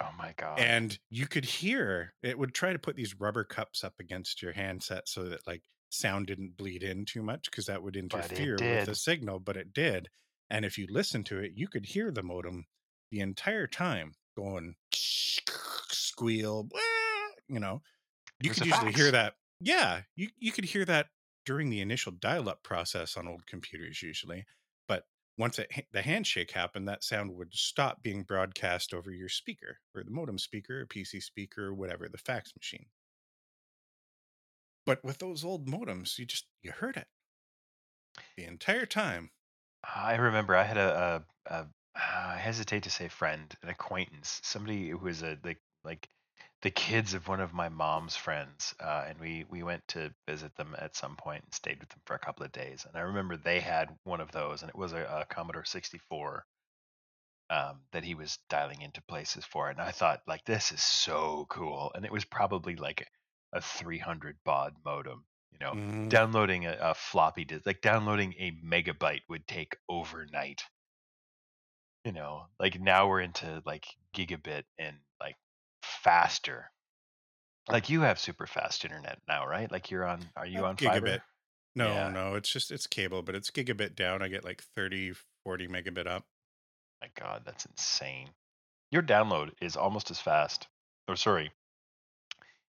Oh my god. And you could hear it would try to put these rubber cups up against your handset so that like sound didn't bleed in too much because that would interfere with the signal, but it did. And if you listen to it, you could hear the modem the entire time going squeal, you know. You could usually hear that. Yeah, you you could hear that during the initial dial-up process on old computers usually. But once it, the handshake happened, that sound would stop being broadcast over your speaker, or the modem speaker, or PC speaker, or whatever, the fax machine. But with those old modems, you just you heard it the entire time. I remember I had a, a, a uh, I hesitate to say friend, an acquaintance, somebody who was a like like the kids of one of my mom's friends, uh, and we we went to visit them at some point and stayed with them for a couple of days. And I remember they had one of those, and it was a, a Commodore 64 um, that he was dialing into places for. And I thought like this is so cool, and it was probably like a 300 baud modem. You know, Mhm. downloading a, a floppy disk, like downloading a megabyte would take overnight. You know, like now we're into like gigabit and faster. Like you have super fast internet now, right? Like you're on, are you Uh, on gigabit. fiber? No, Yeah. no, it's just it's cable, but it's gigabit down. I get like 30, 40 megabit up. My God, that's insane. Your download is almost as fast. Or sorry,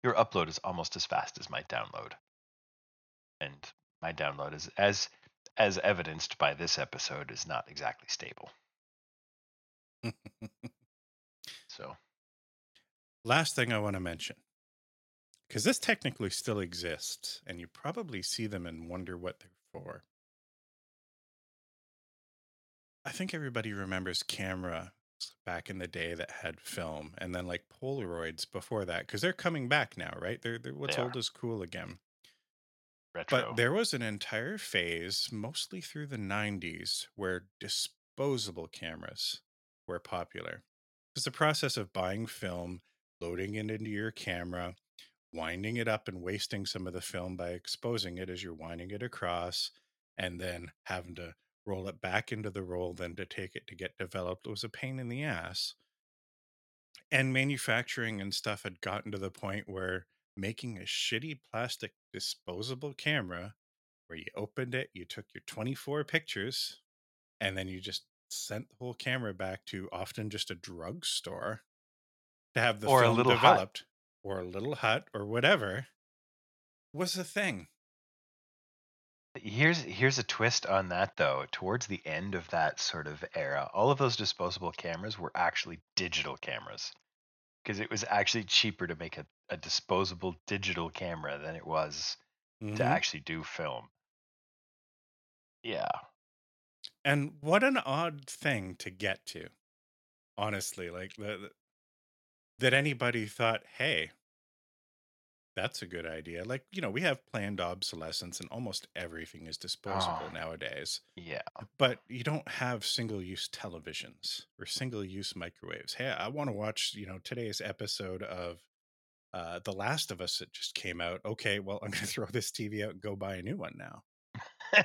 your upload is almost as fast as my download. And my download is as as evidenced by this episode is not exactly stable. So Last thing I want to mention, because this technically still exists, and you probably see them and wonder what they're for. I think everybody remembers cameras back in the day that had film, and then like Polaroids before that, because they're coming back now, right? They're, they're what's They old is cool again. retro. But there was an entire phase, mostly through the 90s, where disposable cameras were popular. Because the process of buying film, loading it into your camera, winding it up and wasting some of the film by exposing it as you're winding it across, and then having to roll it back into the roll, then to take it to get developed was a pain in the ass. And manufacturing and stuff had gotten to the point where making a shitty plastic disposable camera where you opened it, you took your 24 pictures, and then you just sent the whole camera back to often just a drugstore to have the Or a film little hut. developed, or a little hut, or whatever, was a thing. Here's here's a twist on that though. Towards the end of that sort of era, all of those disposable cameras were actually digital cameras. Because it was actually cheaper to make a, a disposable digital camera than it was to Mhm. actually do film. Yeah. And what an odd thing to get to, honestly. Like the- that anybody thought, hey, that's a good idea. Like you know, we have planned obsolescence, and almost everything is disposable Oh. nowadays. Yeah. But you don't have single-use televisions or single-use microwaves. Hey, I want to watch, you know, today's episode of uh, The Last of Us that just came out. Okay, well, I'm going to throw this TV out and go buy a new one now.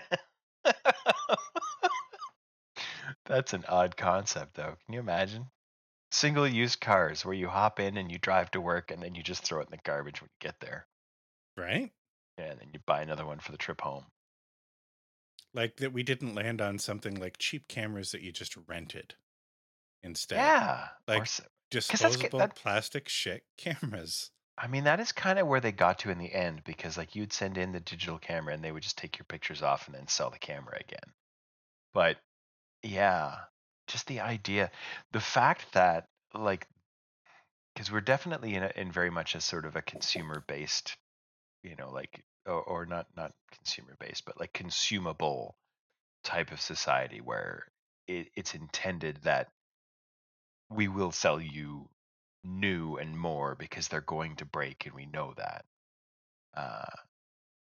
That's an odd concept though. Can you imagine? Single use cars where you hop in and you drive to work and then you just throw it in the garbage when you get there. Right? Yeah, and then you buy another one for the trip home. Like that we didn't land on something like cheap cameras that you just rented instead. Yeah. Like- s- that's Disposable that- plastic shit cameras. I mean, that is kind of where they got to in the end because, like, you'd send in the digital camera and they would just take your pictures off and then sell the camera again. But yeah, just the idea, the fact that, like, because we're definitely in, a, in very much a sort of a consumer based, you know, like, or, or not not consumer based, but like consumable type of society where it, it's intended that we will sell you new and more because they're going to break and we know that. Uh,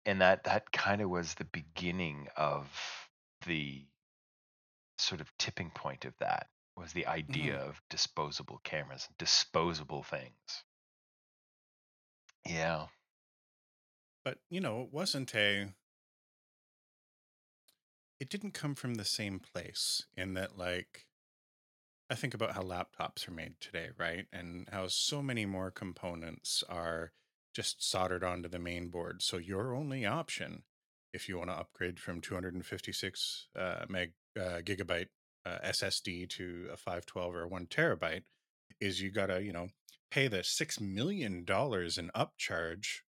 and that that kind of was the beginning of the sort of tipping point of that was the idea of disposable cameras disposable things yeah But, you know, it wasn't a. It didn't come from the same place in that, like, I think about how laptops are made today, right? And how so many more components are just soldered onto the main board. So your only option, if you want to upgrade from 256 uh, meg uh, gigabyte uh, SSD to a 512 or one terabyte, is you gotta, you know, pay the six million dollars in upcharge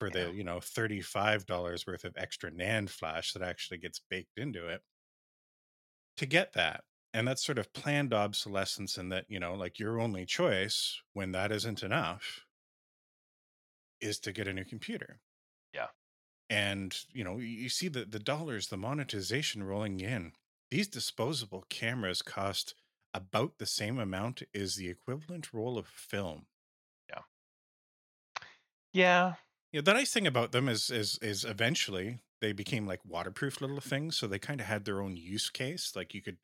for Yeah. the, you know, thirty-five dollars worth of extra NAND flash that actually gets baked into it to get that and that's sort of planned obsolescence in that you know like your only choice when that isn't enough is to get a new computer Yeah. and you know you see the the dollars the monetization rolling in these disposable cameras cost about the same amount as the equivalent roll of film. Yeah. Yeah. Yeah, the nice thing about them is is is eventually they became like waterproof little things so they kind of had their own use case like you could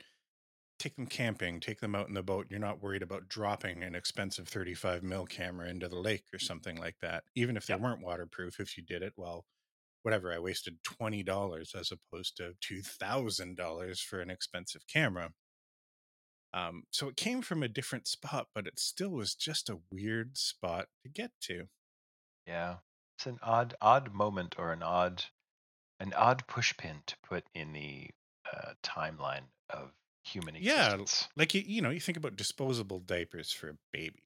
take them camping take them out in the boat you're not worried about dropping an expensive 35 mil camera into the lake or something like that even if they Yep. weren't waterproof if you did it while whatever, I wasted $20 as opposed to $2,000 for an expensive camera. Um, so it came from a different spot, but it still was just a weird spot to get to. Yeah. It's an odd odd moment or an odd an odd pushpin to put in the uh, timeline of human existence. Yeah, like you, you know, you think about disposable diapers for a baby.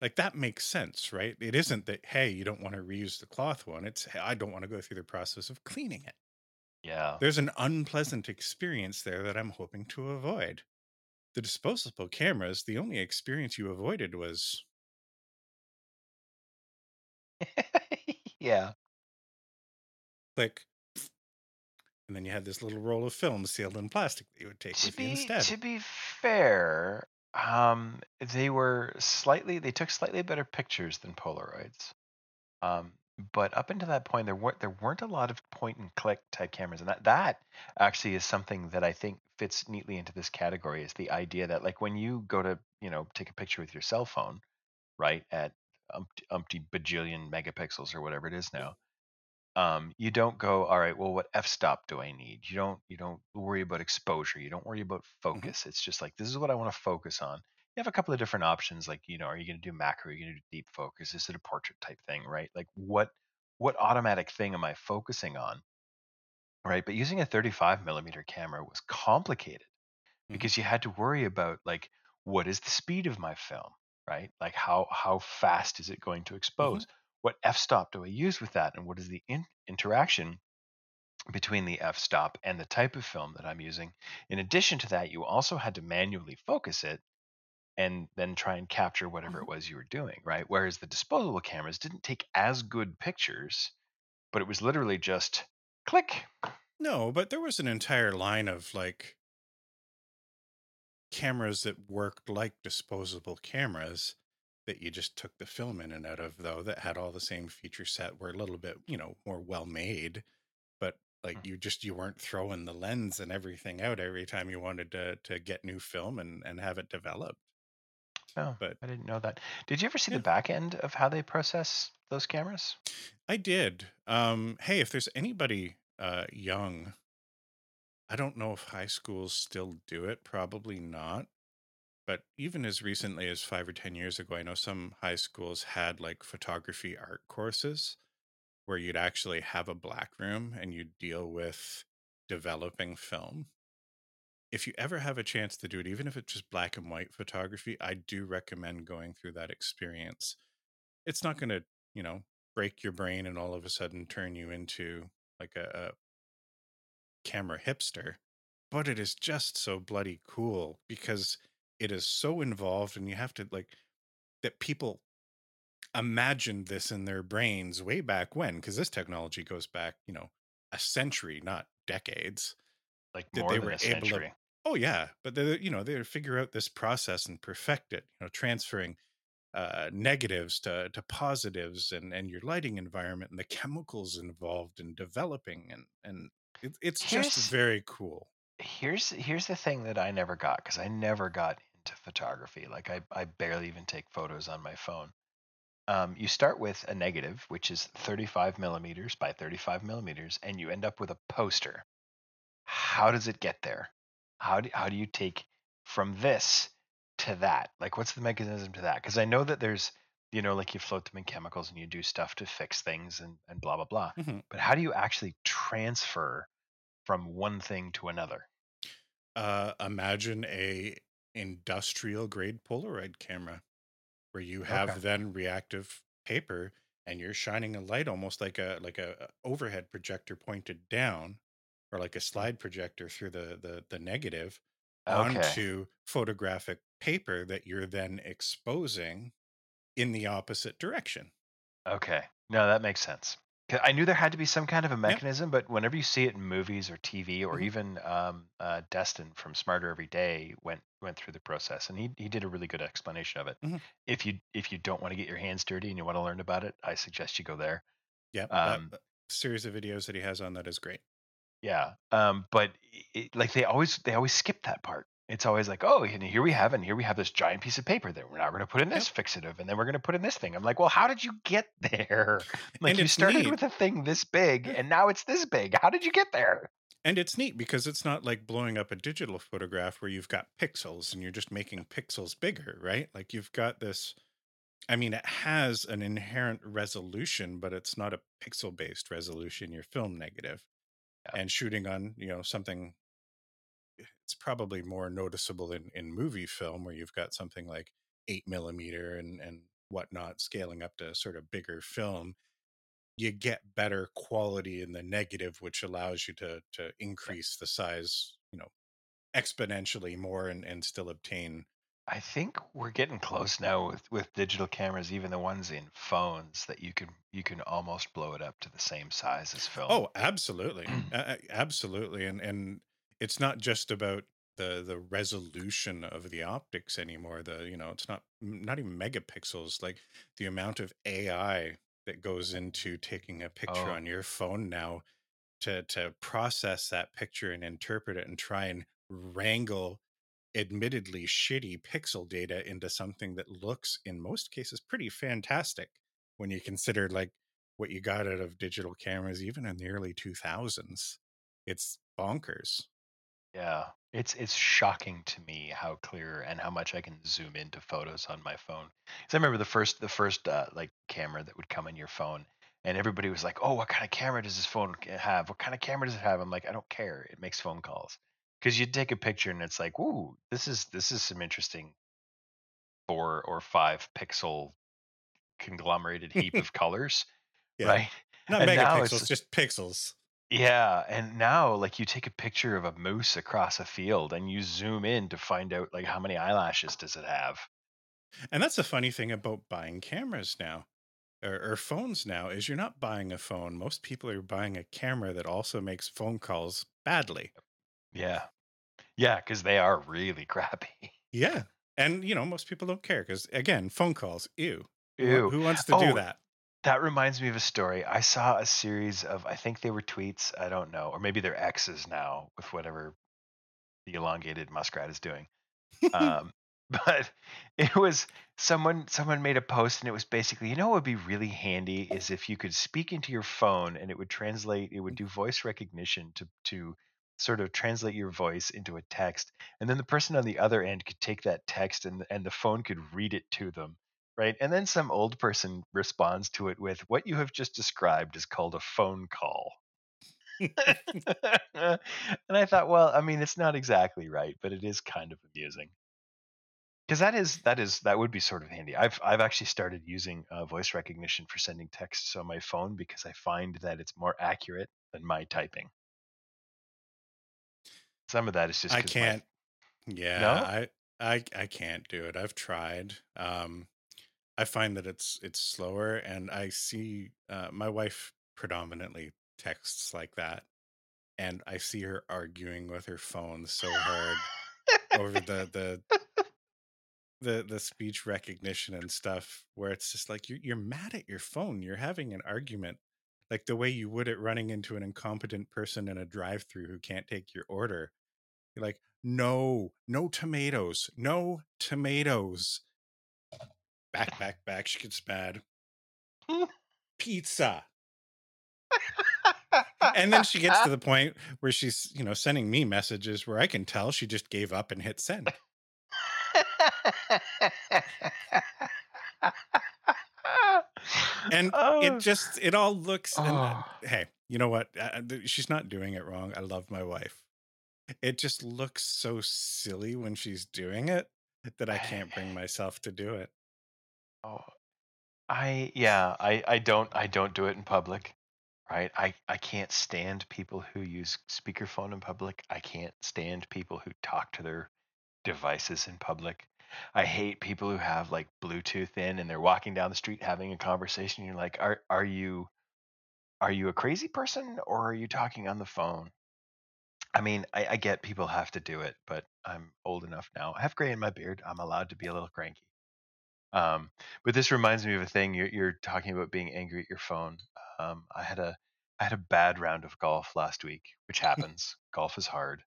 Like that makes sense, right? It isn't that hey, you don't want to reuse the cloth one. It's hey, I don't want to go through the process of cleaning it. Yeah. There's an unpleasant experience there that I'm hoping to avoid. The disposable cameras, the only experience you avoided was yeah. click, and then you had this little roll of film sealed in plastic that you would take To with you instead. to be fair, um, they were slightly they took slightly better pictures than Polaroids. Um, but up until that point, there weren't there weren't a lot of point and click type cameras, and that that actually is something that I think fits neatly into this category. Is the idea that like when you go to you know take a picture with your cell phone, right at umpty, umpty bajillion megapixels or whatever it is now, um, you don't go all right well what f-stop do i need? You don't you don't worry about exposure you don't worry about Mhm. focus it's just like this is what i want to focus on. You have a couple of different options like you know are you going to do macro are you going to do deep focus is it a portrait type thing right? Like what what automatic thing am i focusing on? Right but using a 35 millimeter camera was complicated Mhm. because you had to worry about like what is the speed of my film right? Like how how fast is it going to expose what f-stop do i use with that and what is the in- interaction between the f-stop and the type of film that i'm using. In addition to that you also had to manually focus it and then try and capture whatever mm-hmm. it was you were doing right? Whereas the disposable cameras didn't take as good pictures but it was literally just click. No, but there was an entire line of like cameras that worked like disposable cameras that you just took the film in and out of though that had all the same feature set were a little bit you know more well made but like Mhm. you just you weren't throwing the lens and everything out every time you wanted to to get new film and and have it developed. Oh but i didn't know that. Did you ever see yeah. the back end of how they process those cameras? I did. Um hey if there's anybody uh young i don't know if high schools still do it probably not but even as recently as five or ten years ago, I know some high schools had like photography art courses where you'd actually have a black room and you'd deal with developing film. If you ever have a chance to do it, even if it's just black and white photography, I do recommend going through that experience. It's not going to, you know, break your brain and all of a sudden turn you into like a, a camera hipster, but it is just so bloody cool because it is so involved and you have to like that people imagined this in their brains way back when because this technology goes back you know a century not decades like that more they were a able to oh yeah but they you know they figure out this process and perfect it you know transferring uh negatives to to positives and and your lighting environment and the chemicals involved in developing and and it, it's just very cool here's here's the thing that I never got because I never got into photography. Like I, I barely even take photos on my phone. Um, you start with a negative, which is 35 millimeters by 35 millimeters, and you end up with a poster. How does it get there? How do how do you take from this to that? Like, what's the mechanism to that? Because I know that there's, you know, like you float them in chemicals and you do stuff to fix things and and blah blah blah. Mhm. But how do you actually transfer from one thing to another? uh imagine a industrial grade polaroid camera where you have Okay. then reactive paper and you're shining a light almost like a like a overhead projector pointed down or like a slide projector through the the, the negative Okay. onto photographic paper that you're then exposing in the opposite direction Okay. No, that makes sense. I knew there had to be some kind of a yeah mechanism, but whenever you see it in movies or TV or hmm even um, uh, Destin from Smarter Every Day went went through the process, and he he did a really good explanation of it. hmm If you if you don't want to get your hands dirty and you want to learn about it, I suggest you go there. yeah Um, that series of videos that he has on that is great yeah. Um, but it, like they always they always skip that part. It's always like, oh, and here we have, and here we have this giant piece of paper that we're now going to put in this Yep. fixative, and then we're going to put in this thing. I'm like, well, how did you get there? Like And you started neat. with a thing this big, and now it's this big. How did you get there? And it's neat because it's not like blowing up a digital photograph where you've got pixels and you're just making pixels bigger, right? Like you've got this I mean, it has an inherent resolution, but it's not a pixel based resolution. You're film negative. And shooting on, you know, something it's probably more noticeable in, in movie film where you've got something like eight millimeter and, and whatnot scaling up to sort of bigger film. You get better quality in the negative, which allows you to to increase the size, you know, exponentially more and, and still obtain I think we're getting close now with, with digital cameras, even the ones in phones that you can you can almost blow it up to the same size as film. Oh, absolutely. A- absolutely. And and it's not just about the the resolution of the optics anymore. The, you know, it's not not even megapixels, like the amount of AI that goes into taking a picture Oh. on your phone now to to process that picture and interpret it and try and wrangle admittedly shitty pixel data into something that looks in most cases pretty fantastic when you consider like what you got out of digital cameras even in the early 2000s it's bonkers Yeah, it's it's shocking to me how clear and how much I can zoom into photos on my phone. Because I remember the first the first uh, like camera that would come in your phone, and everybody was like, "Oh, what kind of camera does this phone have? What kind of camera does it have?" I'm like, "I don't care. It makes phone calls." Because you take a picture and it's like, "Ooh, this is this is some interesting four or five pixel conglomerated heap of colors, yeah right?" not And megapixels just pixels Yeah, and now like you take a picture of a moose across a field and you zoom in to find out like how many eyelashes does it have. and that's the funny thing about buying cameras now or, or phones now is you're not buying a phone most people are buying a camera that also makes phone calls badly Yeah. Yeah, because they are really crappy. yeah and you know most people don't care because again phone calls ew Ew. who wants to do Oh, that That reminds me of a story. I saw a series of I think they were tweets, I don't know, or maybe they're X's now with whatever the elongated muskrat is doing. um, but it was someone someone made a post and it was basically you know what would be really handy is if you could speak into your phone and it would translate it would do voice recognition to to sort of translate your voice into a text and then the person on the other end could take that text and and the phone could read it to them right and then some old person responds to it with what you have just described is called a phone call and I thought, well, I mean, it's not exactly right, but it is kind of amusing. Because that is that is that would be sort of handy. I've I've actually started using uh, voice recognition for sending texts on my phone because I find that it's more accurate than my typing. Some of that is just I 'cause my- can't. Yeah, No? I I I can't do it. I've tried. Um, I find that it's it's slower, and I see uh, my wife predominantly texts like that, and I see her arguing with her phone so hard over the the the the speech recognition and stuff, where it's just like you're you're mad at your phone. You're having an argument, like the way you would at running into an incompetent person in a drive-through who can't take your order. You're like, no, no tomatoes, no tomatoes. Back, back, back. She gets mad. Pizza. And then she gets to the point where she's, you know, sending me messages where I can tell she just gave up and hit send. And Oh. it just, it all looks, and, uh, Oh. hey, you know what? Uh, she's not doing it wrong. I love my wife. It just looks so silly when she's doing it that I can't bring myself to do it. Oh, I yeah, I I don't I don't do it in public, right? I I can't stand people who use speakerphone in public. I can't stand people who talk to their devices in public. I hate people who have like Bluetooth in and they're walking down the street having a conversation. You're like, are are you are you a crazy person or are you talking on the phone? I mean, I, I get people have to do it, but I'm old enough now. I have gray in my beard. I'm allowed to be a little cranky. Um, but this reminds me of a thing. You're, you're talking about being angry at your phone. Um, I had a I had a bad round of golf last week, which happens. golf is hard.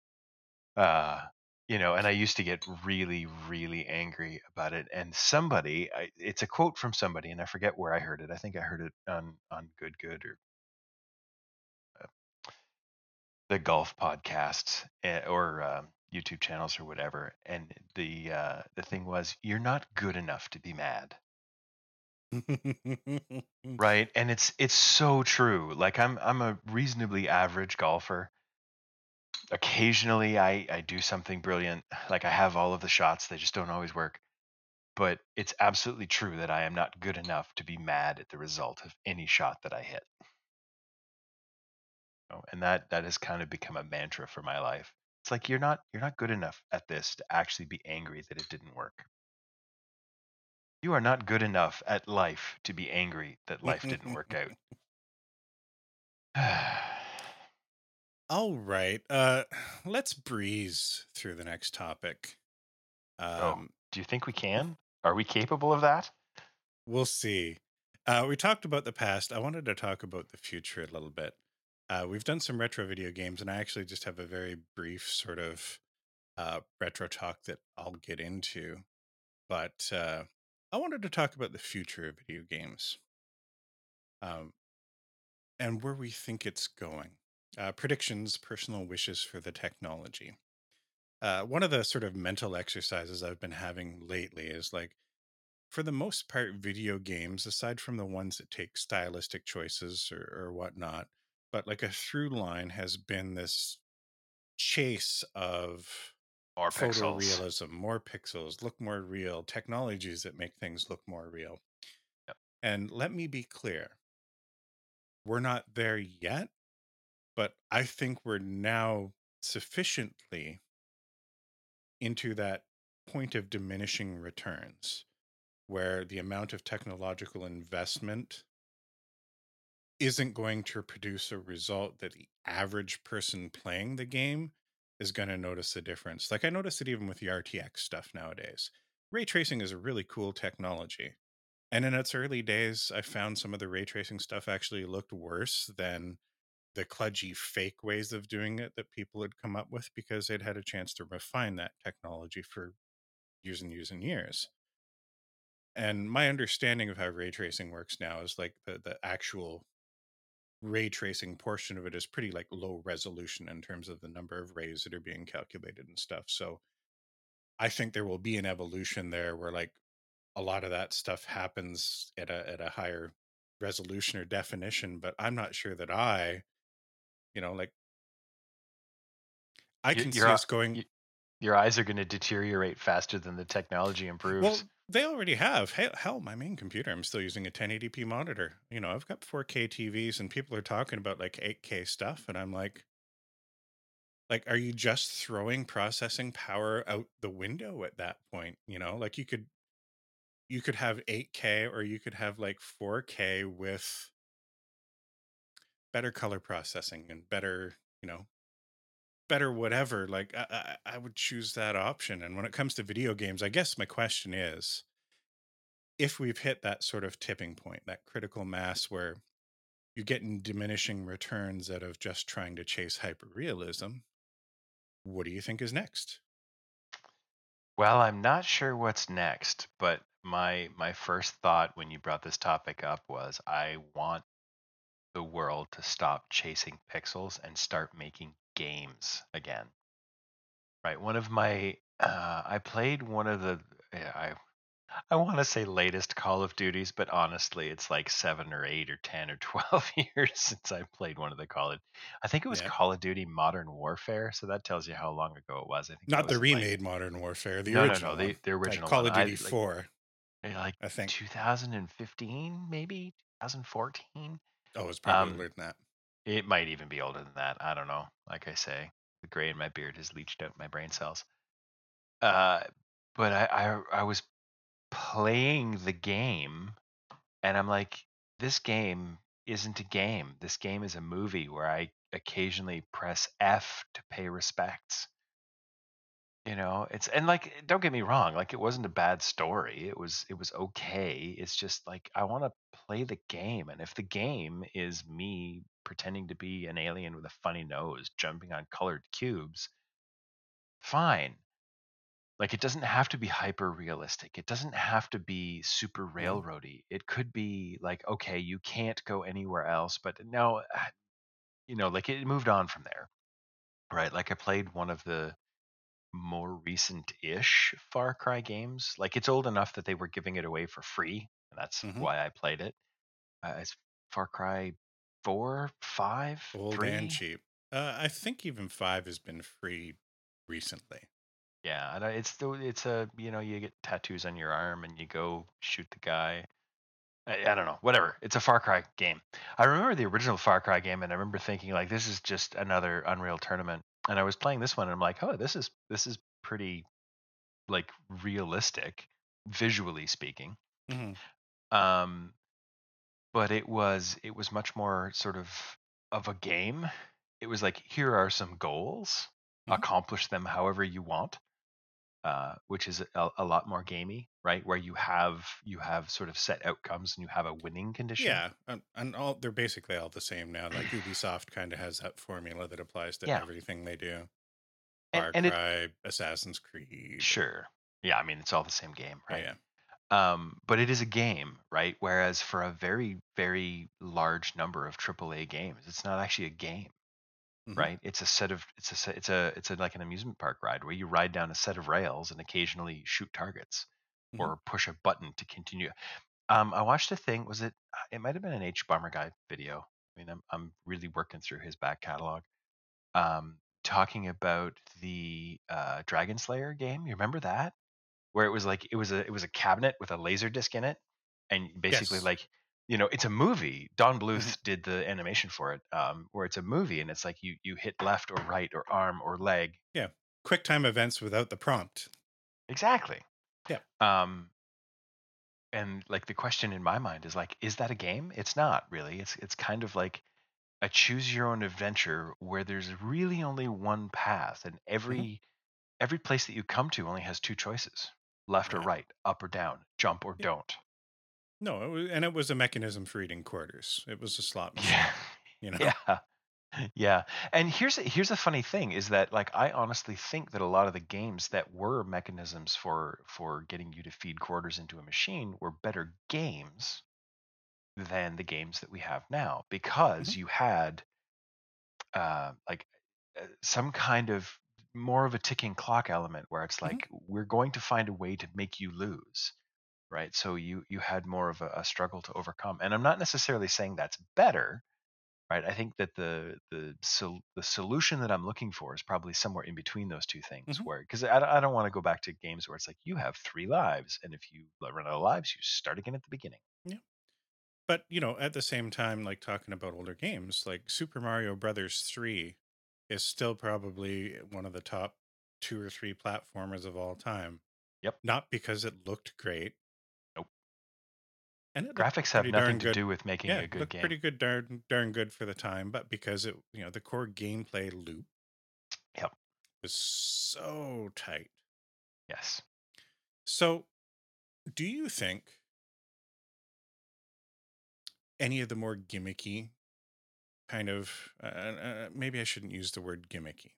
Uh, you know, and I used to get really, really angry about it. And somebody, I, it's a quote from somebody, and I forget where I heard it. I think I heard it on on Good Good or uh, the golf podcasts eh, or um, YouTube channels or whatever. And the uh, the thing was, you're not good enough to be mad, right? And it's it's so true. Like I'm I'm a reasonably average golfer. Occasionally, I I do something brilliant. Like I have all of the shots, they just don't always work. But it's absolutely true that I am not good enough to be mad at the result of any shot that I hit. Know, and that that has kind of become a mantra for my life. It's like you're not you're not good enough at this to actually be angry that it didn't work. You are not good enough at life to be angry that life didn't work out. All right. Uh let's breeze through the next topic. oh, Um do you think we can? Are we capable of that? we'll see. Uh we talked about the past. I wanted to talk about the future a little bit. Uh we've done some retro video games and I actually just have a very brief sort of uh retro talk that I'll get into. But uh I wanted to talk about the future of video games. Um and where we think it's going. Uh, predictions, personal wishes for the technology. Uh, one of the sort of mental exercises I've been having lately is like, for the most part, video games, aside from the ones that take stylistic choices or, or whatnot, but like a through line has been this chase of More pixels. photorealism, more pixels, look more real, technologies that make things look more real. Yep. And let me be clear we're not there yet, but I think we're now sufficiently into that point of diminishing returns where the amount of technological investment isn't going to produce a result that the average person playing the game is going to notice a difference. Like I notice it even with the RTX stuff nowadays. Ray tracing is a really cool technology. And in its early days, I found some of the ray tracing stuff actually looked worse than the kludgy fake ways of doing it that people had come up with because they'd had a chance to refine that technology for years and years and years. And my understanding of how ray tracing works now is like the, the actual ray tracing portion of it is pretty like low resolution in terms of the number of rays that are being calculated and stuff. So I think there will be an evolution there where like a lot of that stuff happens at a at a higher resolution or definition, but I'm not sure that I, you know, like I can see you're us going Your eyes are going to deteriorate faster than the technology improves. Well, they already have. Hell, my main computer, I'm still using a 1080p monitor. You know, I've got 4K TVs, and people are talking about like 8K stuff, and I'm like, like, are you just throwing processing power out the window at that point? You know, like you could, you could have 8K, or you could have like 4K with better color processing and better, you know, better whatever. Like, I, I, I would choose that option. And when it comes to video games, I guess my question is if we've hit that sort of tipping point, that critical mm. mass where you're getting diminishing returns out of just trying to chase hyperrealism, what do you think is next? Well, I'm not sure what's next, but my my first thought when you brought this topic up was I want the world to stop chasing pixels and start making games again. Right? One of my uh, I played one of the yeah, I I want to say latest Call of Duties, but honestly, it's like seven or eight or ten or twelve years since I played one of the Call of. I think it was Yeah. Call of Duty Modern Warfare, so that tells you how long ago it was. I think Not the was, like- remade Modern Warfare, the no, original. no, no, the, the Like original Call one. of I- Duty like, 4, eh, like I think. 2015, maybe 2014. Oh, it's probably um, older than that. It might even be older than that. I don't know. Like I say, the gray in my beard has leached out my brain cells. Uh, but I, I, I was playing the game, and I'm like, this game isn't a game. This game is a movie where I occasionally press F to pay respects. You know, it's and like don't get me wrong, like it wasn't a bad story. It was it was okay. It's just like I want to play the game and if the game is me pretending to be an alien with a funny nose jumping on colored cubes, fine. Like it doesn't have to be hyper realistic. It doesn't have to be super railroady. It could be like, okay, you can't go anywhere else, but no, ah, you know, like it moved on from there, right? Like I played one of the more recent-ish Far Cry games. Like it's old enough that they were giving it away for free, and that's Mhm. why I played it. Uh, it's Far Cry four, five, Old three. and cheap. Uh, I think even five has been free recently. Yeah, and it's the it's a you know you get tattoos on your arm and you go shoot the guy. I, I don't know, whatever. It's a Far Cry game. I remember the original Far Cry game, and I remember thinking like this is just another Unreal Tournament. And I was playing this one, and I'm like, oh, this is this is pretty like realistic, visually speaking. hmm Um, but it was it was much more sort of of a game. It was like here are some goals, Mhm. accomplish them however you want, uh, which is a, a lot more gamey, right? Where you have you have sort of set outcomes and you have a winning condition. Yeah, and, and all they're basically all the same now. Like Ubisoft kind of has that formula that applies to Yeah. everything they do. And- Far and it- Cry, Assassin's Creed. Sure. Yeah, I mean it's all the same game, right? yeah. um, but it is a game, right? Whereas for a very, very large number of AAA games, it's not actually a game, Mhm. right? It's a set of it's a set, it's a it's a like an amusement park ride where you ride down a set of rails and occasionally shoot targets Mhm. or push a button to continue. Um, I watched a thing. Was it? It might have been an hbomberguy video. I mean, I'm I'm really working through his back catalog. Um, talking about the uh, Dragon's Lair game. You remember that? Where it was like it was a it was a cabinet with a laser disc in it, and basically Yes. like you know it's a movie. Don Bluth did the animation for it, um, where it's a movie and it's like you you hit left or right or arm or leg. Yeah, quick time events without the prompt. Exactly. Yeah. Um, and like the question in my mind is like, is that a game? It's not really. It's it's kind of like a choose your own adventure where there's really only one path, and every every place that you come to only has two choices: left or Right. right, up or down, jump or Yeah. don't. No, it was, and it was a mechanism for eating quarters. It was a slot machine. Yeah. You know. Yeah. Yeah. And here's a, here's a funny thing is that like I honestly think that a lot of the games that were mechanisms for for getting you to feed quarters into a machine were better games than the games that we have now because you had uh like uh, some kind of more of a ticking clock element where it's like we're going to find a way to make you lose right so you you had more of a, a struggle to overcome and i'm not necessarily saying that's better right i think that the the sol- the solution that i'm looking for is probably somewhere in between those two things Mhm. where because I, I don't want to go back to games where it's like you have three lives and if you run out of lives you start again at the beginning Yeah. But you know, at the same time, like talking about older games, like Super Mario Brothers three is still probably one of the top two or three platformers of all time. Yep. Not because it looked great. And graphics have nothing to do with making yeah, a good game pretty good, darn darn good for the time. But because it, you know, the core gameplay loop, Yep. was so tight. yes So, do you think any of the more gimmicky kind of uh, uh, maybe I shouldn't use the word gimmicky,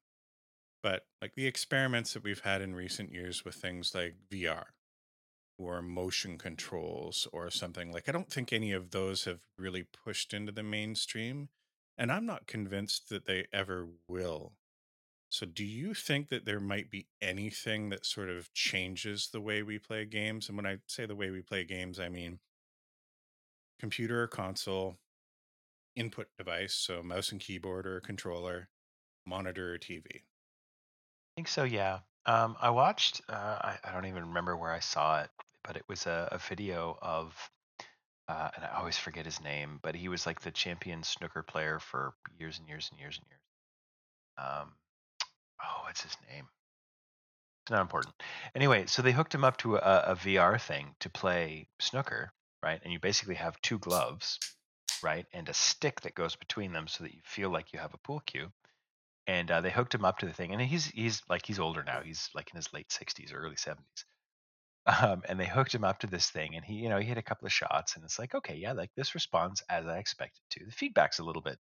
but like the experiments that we've had in recent years with things like VR or motion controls or something like I don't think any of those have really pushed into the mainstream and I'm not convinced that they ever will. So do you think that there might be anything that sort of changes the way we play games and when I say the way we play games I mean computer or console input device so mouse and keyboard or controller monitor or TV. I think so. Yeah. Um, I watched. Uh, I, I don't even remember where I saw it, but it was a, a video of, uh, and I always forget his name, but he was like the champion snooker player for years and years and years and years. Um, oh, what's his name? It's not important. Anyway, so they hooked him up to a, a VR thing to play snooker, right? And you basically have two gloves, right, and a stick that goes between them so that you feel like you have a pool cue and uh, they hooked him up to the thing and he's he's like he's older now he's like in his late 60s or early 70s um, and they hooked him up to this thing and he you know he hit a couple of shots and it's like okay yeah like this responds as i expected to the feedback's a little bit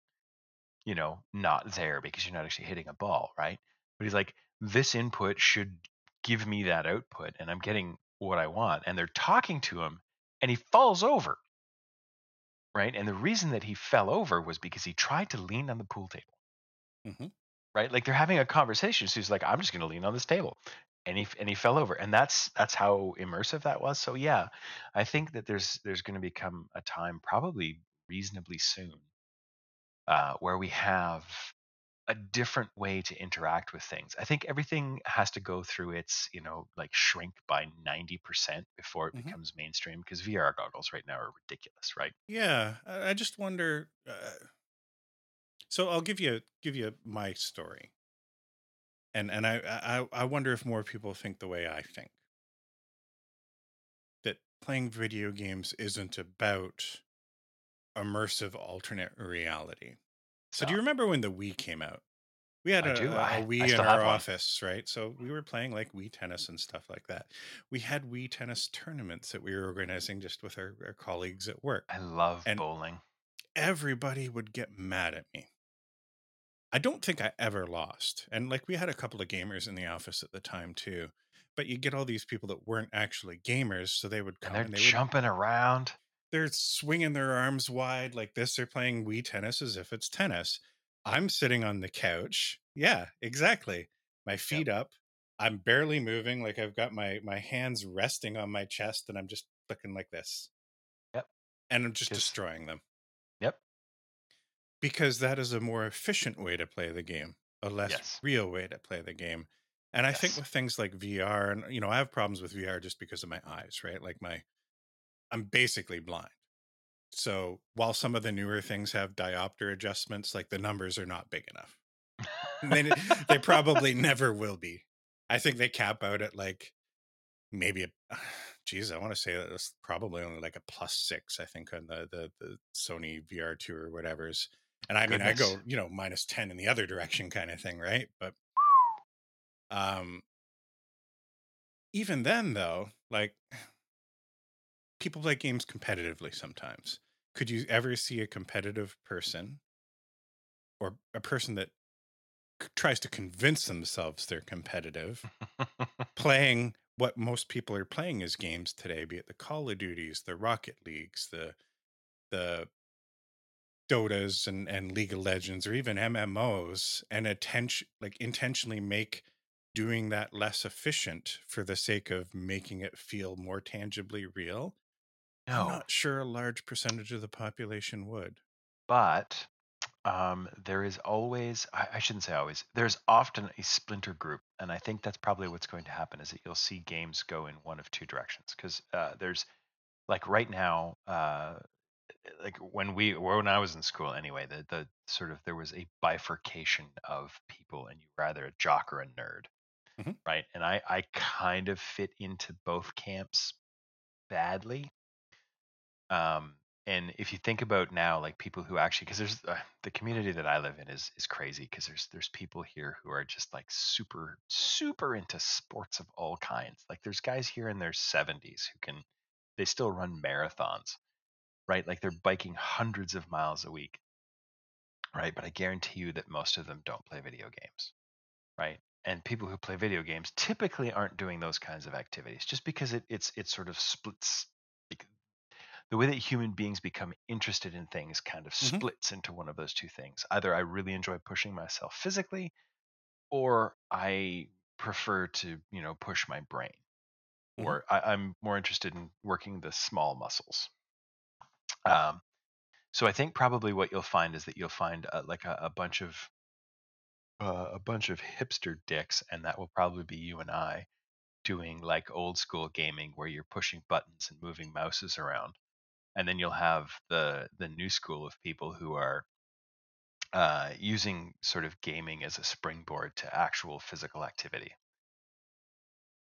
you know not there because you're not actually hitting a ball right but he's like this input should give me that output and I'm getting what I want. And they're talking to him and he falls over. Right. And the reason that he fell over was because he tried to lean on the pool table. Mm-hmm Right. Like they're having a conversation. So he's like, I'm just going to lean on this table. And he, and he fell over and that's that's how immersive that was so yeah i think that there's there's going to become a time probably reasonably soon uh, where we have a different way to interact with things. I think everything has to go through its, you know, like shrink by 90% before it Mhm. becomes mainstream because VR goggles right now are ridiculous, right? Yeah, I I just wonder. Uh, so I'll give you give you my story, and and I, I I wonder if more people think the way I think. That playing video games isn't about immersive alternate reality. So do you remember when the Wii came out? We had a, a a Wii in our office, right? So we were playing like Wii tennis and stuff like that. We had Wii tennis tournaments that we were organizing just with our, our colleagues at work. I love And bowling. everybody would get mad at me. I don't think I ever lost. And like we had a couple of gamers in the office at the time too. But you get all these people that weren't actually gamers, so they would And come they're and they would jumping around. they're swinging their arms wide like this. They're playing Wii tennis as if it's tennis. I'm sitting on the couch. Yeah, exactly. My Yep. feet up. I'm barely moving. Like I've got my my hands resting on my chest, and I'm just looking like this, Yep. and I'm just Because, destroying them yep. Because that is a more efficient way to play the game, a less Yes. real way to play the game. And I think with things like VR, and you know, I have problems with VR just because of my eyes, right? Like my, I'm basically blind. So while some of the newer things have diopter adjustments, like the numbers are not big enough. They they probably never will be. I think they cap out at like maybe a geez, I want to say that it's probably only like a plus six, I think, on the the, the Sony VR two or whatever's. And I mean I go, you know, minus ten in the other direction kind of thing, right? But um even then though, like people play games competitively sometimes. Could you ever see a competitive person or a person that c- tries to convince themselves they're competitive playing what most people are playing as games today, be it the Call of Duties, the Rocket Leagues, the the Dotas and, and League of Legends, or even MMOs, and attention like intentionally make doing that less efficient for the sake of making it feel more tangibly real. I'm not sure a large percentage of the population would. but um, there is always, I, I shouldn't say always, there's often a splinter group. And I think that's probably what's going to happen is that you'll see games go in one of two directions. Because uh, there's, like right now, uh, like when we when I was in school anyway, the the sort of there was a bifurcation of people, and you were either a jock or a nerd, Mhm. right? And I I kind of fit into both camps badly. Um, and if you think about now, like people who actually, because there's uh, the community that I live in is is crazy because there's there's people here who are just like super super into sports of all kinds. Like there's guys here in their 70s who can they still run marathons right? Like they're biking hundreds of miles a week, right? But I guarantee you that most of them don't play video games, right? And people who play video games typically aren't doing those kinds of activities just because it, it's it sort of splits the way that human beings become interested in things kind of Mhm. splits into one of those two things. Either I really enjoy pushing myself physically or I prefer to, you know, push my brain. Mhm. Or I, I'm more interested in working the small muscles. Um, so I think probably what you'll find is that you'll find uh, like a, a bunch of uh, a bunch of hipster dicks, and that will probably be you and I doing like old school gaming where you're pushing buttons and moving mouses around, and then you'll have the the new school of people who are uh, using sort of gaming as a springboard to actual physical activity.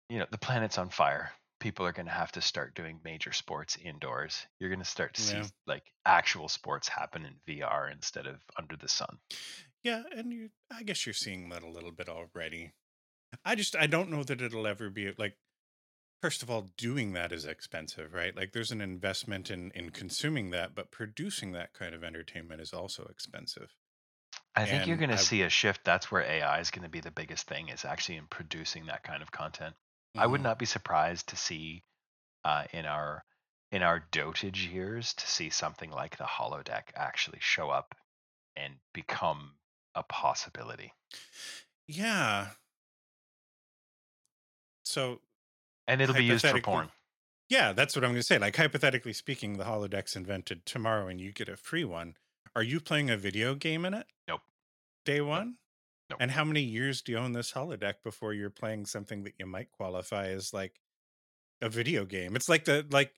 You know, the planet's on fire. People are going to have to start doing major sports indoors. You're going to start to see like actual sports happen in VR instead of under the sun. Yeah, and you I guess you're seeing that a little bit already. I just I don't know that it'll ever be like first of all doing that is expensive, right? Like there's an investment in in consuming that, but producing that kind of entertainment is also expensive. I think you're going to see a shift. That's where AI is going to be the biggest thing is actually in producing that kind of content. Mm-hmm. I would mm-hmm. not be surprised to see uh, in our in our dotage years to see something like the holodeck actually show up and become a possibility. Yeah. So and it'll be used for porn. Yeah, that's what I'm going to say. Like hypothetically speaking, the holodeck's invented tomorrow and you get a free one. Are you playing a video game in it? Nope. Day 1? No. And how many years do you own this holodeck before you're playing something that you might qualify as like a video game? It's like the like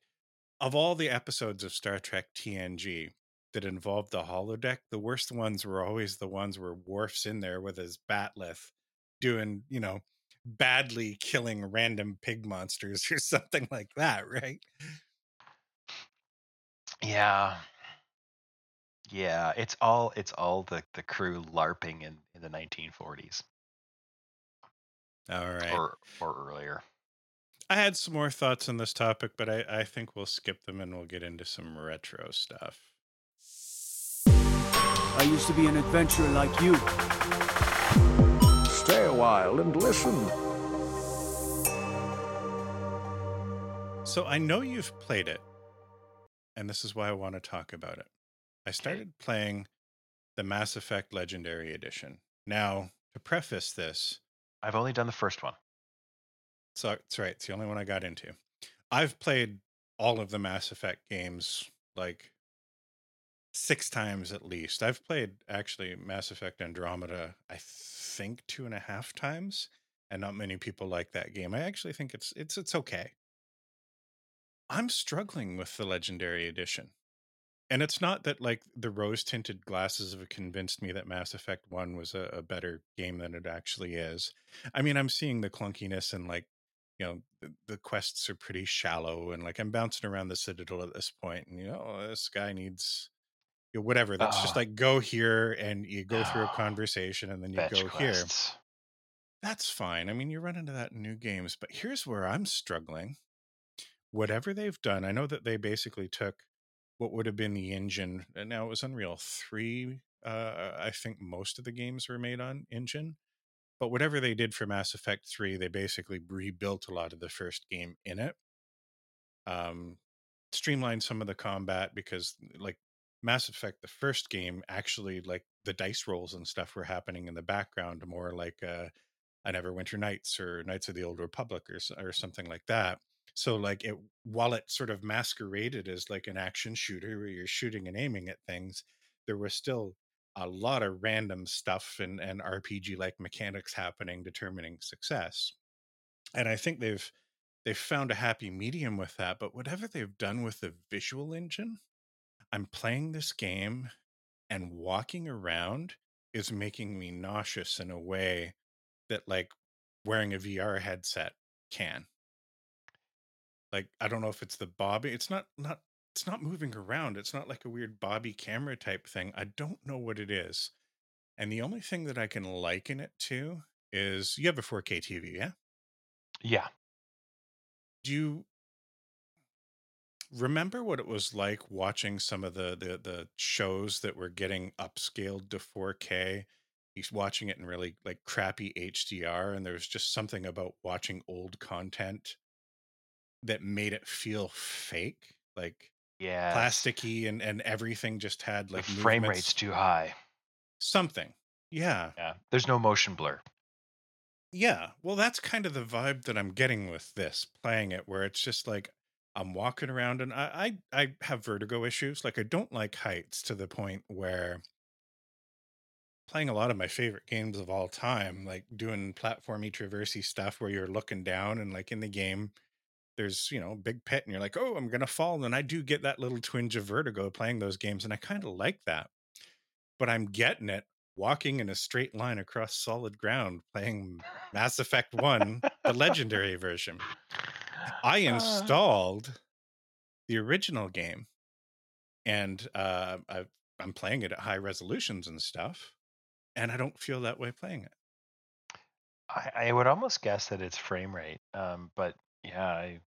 of all the episodes of Star Trek TNG that involved the holodeck, the worst ones were always the ones where Worf's in there with his bat'leth doing, you know, badly killing random pig monsters or something like that, right? Yeah. Yeah, it's all it's all the the crew larping and in the 1940s All right. or or earlier. I had some more thoughts on this topic, but I, I think we'll skip them and we'll get into some retro stuff. I used to be an adventurer like you. Stay a while and listen. So I know you've played it, and this is why I want to talk about it. I started playing the Mass Effect Legendary Edition. Now, to preface this, I've only done the first one. so that's right, it's the only one I got into. I've played all of the Mass Effect games like six times at least. I've played actually Mass Effect Andromeda, I think two and a half times, and not many people like that game. I actually think it's it's it's okay. I'm struggling with the Legendary Edition. And it's not that like the rose tinted glasses have convinced me that Mass Effect 1 was a, a better game than it actually is. I mean, I'm seeing the clunkiness and like, you know, the, the quests are pretty shallow and like I'm bouncing around the Citadel at this point and, you know, oh, this guy needs you know, whatever. That's just Ah. like go here and you go through a Ah. conversation and then you Fetch go here. That's fine. I mean, you run into that in new games, but here's where I'm struggling. Whatever they've done, I know that they basically took what would have been the engine, and now it was Unreal 3. Uh, I think most of the games were made on engine. But whatever they did for Mass Effect 3, they basically rebuilt a lot of the first game in it. Um, streamlined some of the combat because, like, Mass Effect, the first game, actually, like, the dice rolls and stuff were happening in the background, more like uh, a Neverwinter Nights or Knights of the Old Republic or, or something like that. So, like, it while it sort of masqueraded as like an action shooter where you're shooting and aiming at things, there was still a lot of random stuff and, and RPG like mechanics happening, determining success. And I think they've they've found a happy medium with that. But whatever they've done with the visual engine, I'm playing this game and walking around is making me nauseous in a way that like wearing a VR headset can. Like I don't know if it's the bobby. It's not not it's not moving around. It's not like a weird bobby camera type thing. I don't know what it is. And the only thing that I can liken it to is you have a 4K TV, yeah? Yeah. Do you remember what it was like watching some of the the, the shows that were getting upscaled to 4K? He's watching it in really like crappy HDR, and there's just something about watching old content that made it feel fake, like Yeah. plasticky, and and everything just had The like frame rate's too high. something. Yeah, Yeah. There's no motion blur. Yeah, well, that's kind of the vibe that I'm getting with this playing it, where it's just like I'm walking around and I, I I have vertigo issues. Like I don't like heights to the point where playing a lot of my favorite games of all time, like doing platformy traversy stuff where you're looking down and like in the game, there's you know big pit and you're like, oh, I'm gonna fall, and I do get that little twinge of vertigo playing those games, and I kind of like that. But I'm getting it walking in a straight line across solid ground playing Mass Effect 1, the legendary version. I Uh, installed the original game and uh, i I'm playing it at high resolutions and stuff, and I don't feel that way playing it. I, I would almost guess that it's frame rate. Um, but yeah, I,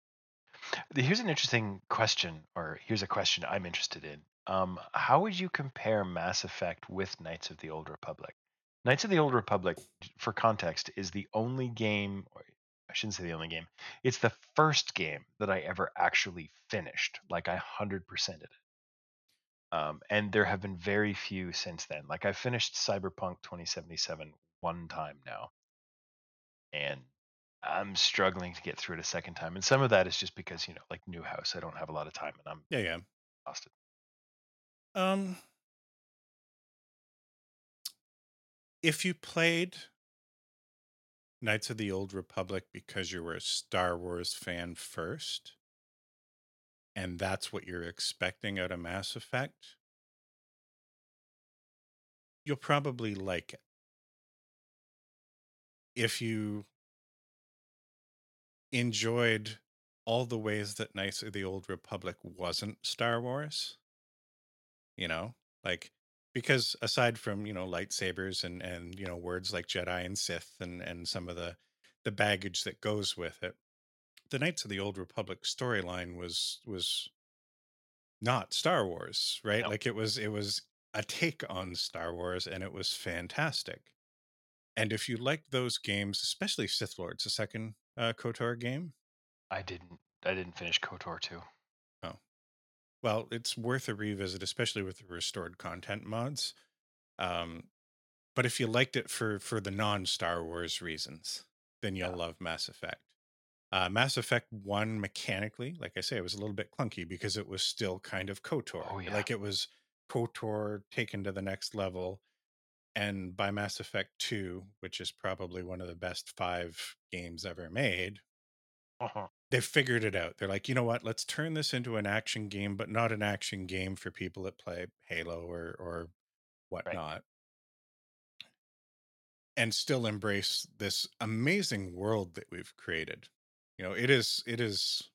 here's an interesting question, or here's a question I'm interested in. Um, how would you compare Mass Effect with Knights of the Old Republic? Knights of the Old Republic, for context, is the only game. or I shouldn't say the only game. It's the first game that I ever actually finished. Like I hundred percented it. Um, and there have been very few since then. Like I finished Cyberpunk 2077 one time now, and I'm struggling to get through it a second time. And some of that is just because you know, like new house, I don't have a lot of time, and I'm Yeah, yeah. exhausted. Um, if you played Knights of the Old Republic because you were a Star Wars fan first, and that's what you're expecting out of Mass Effect, you'll probably like it. If you enjoyed all the ways that Knights of the Old Republic wasn't Star Wars, you know, like because aside from you know lightsabers and and you know words like Jedi and Sith and and some of the the baggage that goes with it, the Knights of the Old Republic storyline was was not Star Wars, right? No. Like it was it was a take on Star Wars, and it was fantastic. And if you like those games, especially Sith Lords, the second uh, KOTOR game, I didn't. I didn't finish Kotor 2. Oh, well, it's worth a revisit, especially with the restored content mods. Um, but if you liked it for for the non Star Wars reasons, then you'll Yeah. love Mass Effect. Uh, Mass Effect One mechanically, like I say, it was a little bit clunky because it was still kind of Kotor. Oh, yeah. Like it was Kotor taken to the next level. And by Mass Effect Two, which is probably one of the best five games ever made, Uh-huh. they figured it out. They're like, you know what? Let's turn this into an action game, but not an action game for people that play Halo or or whatnot. And still embrace this amazing world that we've created. You know, it is it is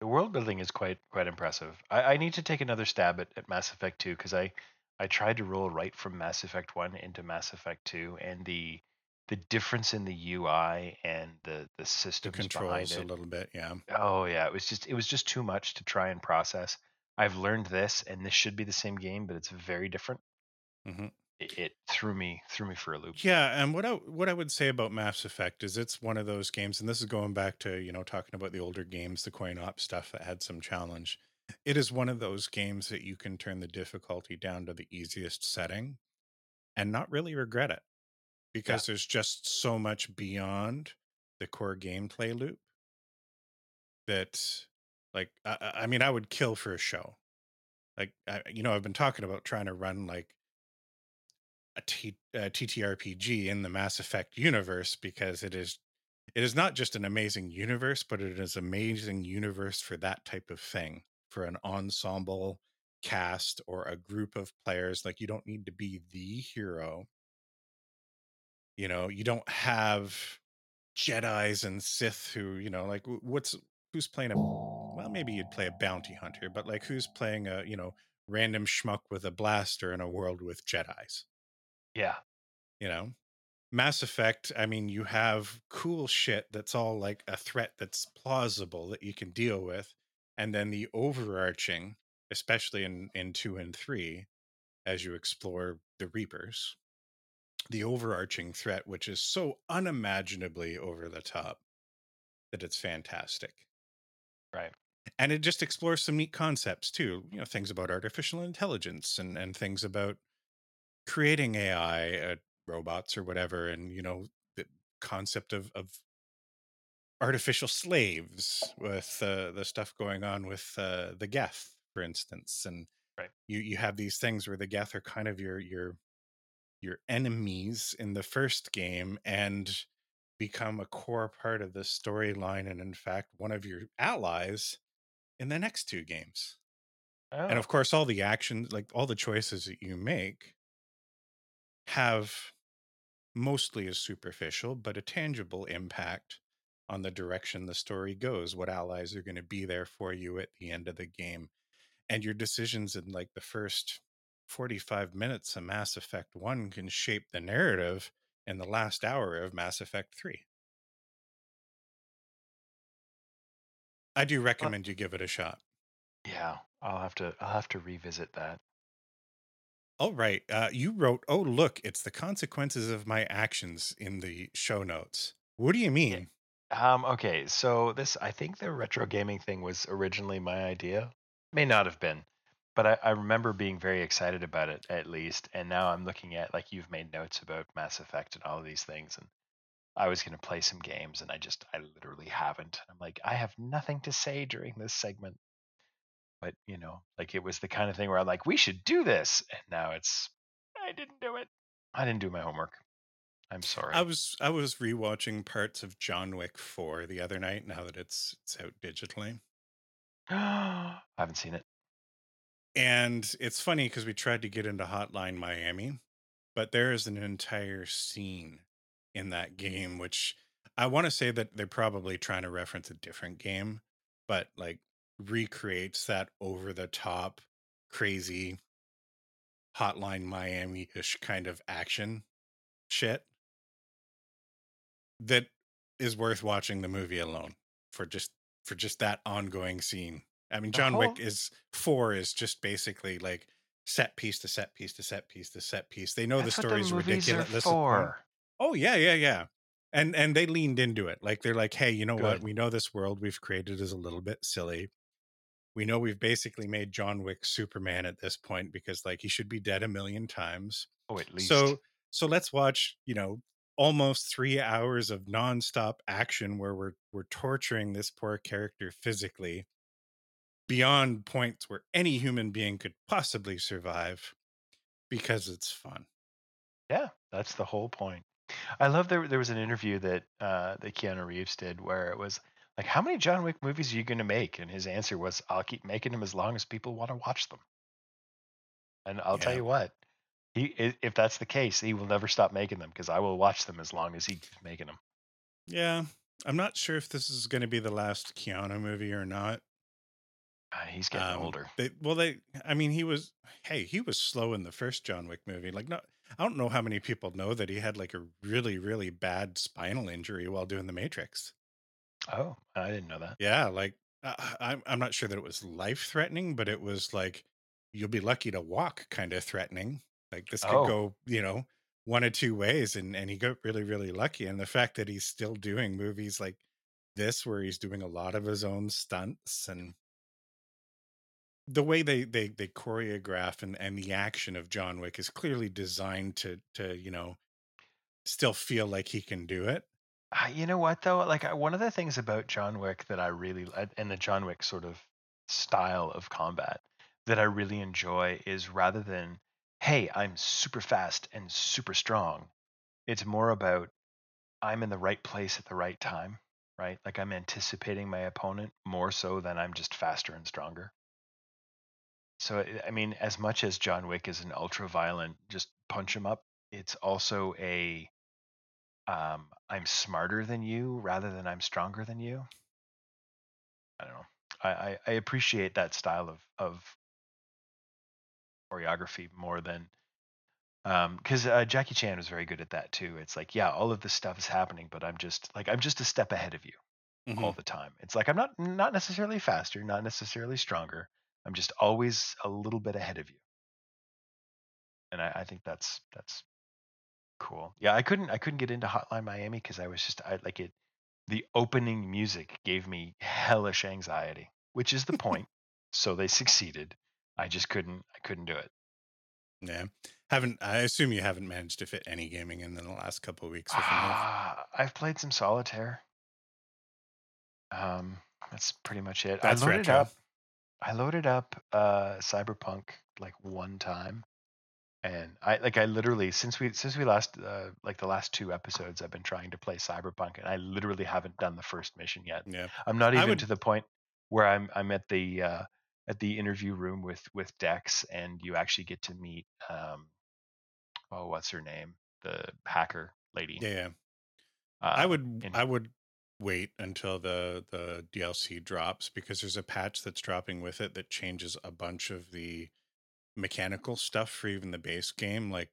The world building is quite quite impressive. I, I need to take another stab at, at Mass Effect 2 because I I tried to roll right from Mass Effect 1 into Mass Effect 2 and the the difference in the UI and the the behind controls a little bit, yeah. Oh yeah, it was just it was just too much to try and process. I've learned this and this should be the same game, but it's very different. hmm It, it threw me threw me for a loop. Yeah, and what I what I would say about Mass Effect is it's one of those games, and this is going back to you know talking about the older games, the coin op stuff that had some challenge. It is one of those games that you can turn the difficulty down to the easiest setting and not really regret it because there's just so much beyond the core gameplay loop that, like, I, I mean, I would kill for a show. Like, I, you know, I've been talking about trying to run like a T, uh, TTRPG in the Mass Effect universe because it is it is not just an amazing universe, but it is amazing universe for that type of thing for an ensemble cast or a group of players. Like you don't need to be the hero. You know, you don't have Jedi's and Sith who, you know, like what's who's playing a well, maybe you'd play a bounty hunter, but like who's playing a, you know, random schmuck with a blaster in a world with Jedi's? Yeah. you know mass effect i mean you have cool shit that's all like a threat that's plausible that you can deal with and then the overarching especially in in 2 and 3 as you explore the reapers the overarching threat which is so unimaginably over the top that it's fantastic Right. and it just explores some neat concepts too you know things about artificial intelligence and and things about creating ai uh, robots or whatever and you know the concept of of artificial slaves with uh, the stuff going on with uh, the geth for instance and Right. you you have these things where the geth are kind of your your your enemies in the first game and become a core part of the storyline and in fact one of your allies in the next two games Oh, and of course all the actions like all the choices that you make have mostly a superficial but a tangible impact on the direction the story goes what allies are going to be there for you at the end of the game and your decisions in like the first 45 minutes of mass effect 1 can shape the narrative in the last hour of mass effect 3 i do recommend you give it a shot yeah. I'll have to I'll have to revisit that. All right. Uh, you wrote, "Oh, look, it's the consequences of my actions" in the show notes. What do you mean? Um, okay, so this I think the retro gaming thing was originally my idea. May not have been, but I, I remember being very excited about it at least. And now I'm looking at like you've made notes about Mass Effect and all of these things, and I was gonna play some games, and I just I literally haven't. I'm like I have nothing to say during this segment, but you know, like it was the kind of thing where I'm like we should do this, and now it's I didn't do it. I didn't do my homework. I'm sorry. I was I was rewatching parts of John Wick 4 the other night now that it's it's out digitally. I haven't seen it. And it's funny because we tried to get into Hotline Miami, but there is an entire scene in that game, which I want to say that they're probably trying to reference a different game, but like recreates that over the top, crazy Hotline Miami ish kind of action shit that is worth watching the movie alone for just for just that ongoing scene. I mean, John uh-huh. Wick is four is just basically like set piece to set piece to set piece to set piece. They know That's the story's movies ridiculous. Are at this point. for. Oh yeah, yeah, yeah. And and they leaned into it. Like they're like, hey, you know what? We know this world we've created is a little bit silly. We know we've basically made John Wick Superman at this point because like he should be dead a million times. Oh, at least. So so let's watch, you know, almost three hours of nonstop action where we're we're torturing this poor character physically beyond points where any human being could possibly survive because it's fun. yeah, that's the whole point. I love there. There was an interview that uh, that Keanu Reeves did where it was like, "How many John Wick movies are you going to make?" And his answer was, "I'll keep making them as long as people want to watch them." And I'll tell you what, he if that's the case, he will never stop making them because I will watch them as long as he keeps making them. Yeah. I'm not sure if this is going to be the last Keanu movie or not. Uh, he's getting Um, older. They, well, they, I mean, he was, hey, he was slow in the first John Wick movie. Like, not, I don't know how many people know that he had like a really, really bad spinal injury while doing The Matrix. Oh, I didn't know that. Yeah. Like, uh, I'm, I'm not sure that it was life threatening, but it was like, you'll be lucky to walk kind of threatening. Like, this could Oh. go, you know, one of two ways. And, and he got really, really lucky. And the fact that he's still doing movies like this, where he's doing a lot of his own stunts and, the way they they they choreograph and and the action of John Wick is clearly designed to to you know still feel like he can do it. Uh, you know what though? Like I, one of the things about John Wick that I really and the John Wick sort of style of combat that I really enjoy is rather than hey, I'm super fast and super strong. It's more about I'm in the right place at the right time, right? Like I'm anticipating my opponent more so than I'm just faster and stronger. So I- mean, as much as John Wick is an ultra violent, just punch him up, it's also a um, I'm smarter than you rather than I'm stronger than you. I don't know. I, I, I appreciate that style of of choreography more than because uh, Jackie Chan was very good at that too. It's like, yeah, all of this stuff is happening, but I'm just like I'm just a step ahead of you all Mhm. the time. It's like I'm not not necessarily faster, not necessarily stronger. I'm just always a little bit ahead of you. And I, I think that's that's cool. Yeah, I couldn't I couldn't get into Hotline Miami because I was just I like it the opening music gave me hellish anxiety, which is the point. so they succeeded. I just couldn't I couldn't do it. Yeah, haven't I assume you haven't managed to fit any gaming in the last couple of weeks. Ah, I've played some solitaire. Um, that's pretty much it. That's I loaded retro. up. I loaded up uh Cyberpunk like one time, and I like I literally since we since we last uh, like the last two episodes I've been trying to play Cyberpunk, and I literally haven't done the first mission yet. Yeah, I'm not even would- to the point where I'm I'm at the uh, at the interview room with with Dex, and you actually get to meet um, oh what's her name the hacker lady. yeah, yeah. Uh, I would in- I would wait until the the DLC drops because there's a patch that's dropping with it that changes a bunch of the mechanical stuff for even the base game like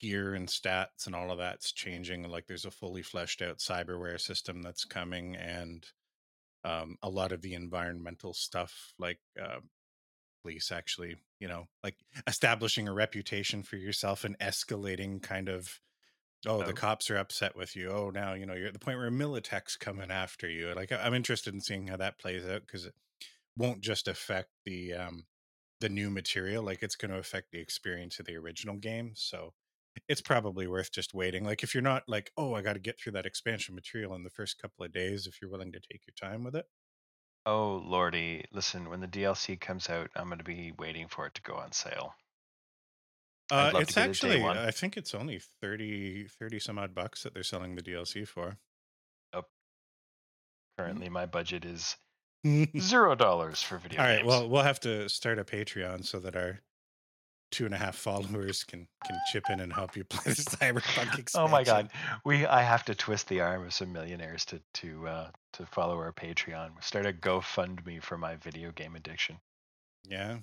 gear and stats and all of that's changing like there's a fully fleshed out cyberware system that's coming and um, a lot of the environmental stuff like uh, police actually you know like establishing a reputation for yourself and escalating kind of Oh, the Oh. cops are upset with you. Oh, now you know you're at the point where Militech's coming after you. Like I'm interested in seeing how that plays out because it won't just affect the um the new material. Like it's going to affect the experience of the original game. So it's probably worth just waiting. Like if you're not like, oh, I got to get through that expansion material in the first couple of days. If you're willing to take your time with it. Oh lordy, listen, when the DLC comes out, I'm going to be waiting for it to go on sale. Uh, it's to get it day actually. I think it's only 30, 30 some odd bucks that they're selling the DLC for. Oh, Currently, my budget is zero dollars for video right. games. Well, we'll have to start a Patreon so that our two and a half followers can can chip in and help you play the Cyberpunk expansion. oh my god, we I have to twist the arm of some millionaires to to uh, to follow our Patreon. Start a GoFundMe for my video game addiction. Yeah.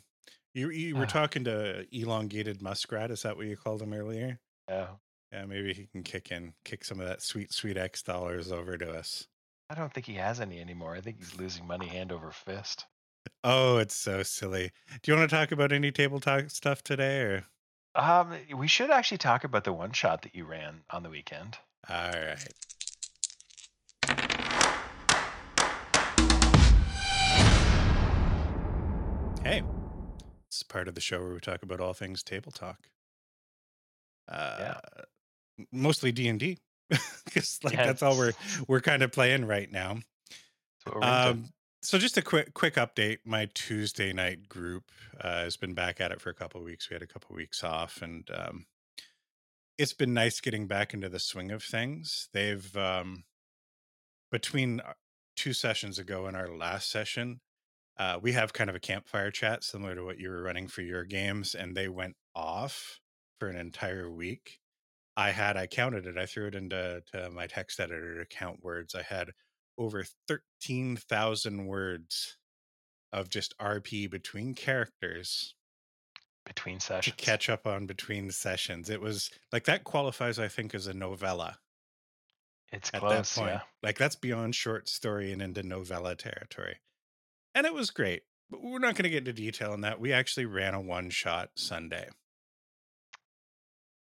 You you were Ah. talking to elongated muskrat. Is that what you called him earlier? Yeah, Yeah, maybe he can kick in, kick some of that sweet, sweet X dollars over to us. I don't think he has any anymore. I think he's losing money hand over fist. Oh, it's so silly. Do you want to talk about any table talk stuff today or? Um, we should actually talk about the one shot that you ran on the weekend. All right. Hey, it's part of the show where we talk about all things table talk. Uh, m- mostly D and D, because like that's all we're we're kind of playing right now. That's what we're into. Um, so just a quick quick update. My Tuesday night group uh, has been back at it for a couple of weeks. We had a couple of weeks off, and um, it's been nice getting back into the swing of things. They've um, between two sessions ago and our last session, uh, we have kind of a campfire chat similar to what you were running for your games, and they went off for an entire week. I had, I counted it, I threw it into to my text editor to count words. I had over 13,000 words of just RP between characters between two sessions. catch up on between sessions. It was like that qualifies, I think, as a novella It's at close, that point. yeah. Like that's beyond short story and into novella territory. And it was great. But we're not going to get into detail on that. We actually ran a one shot Sunday.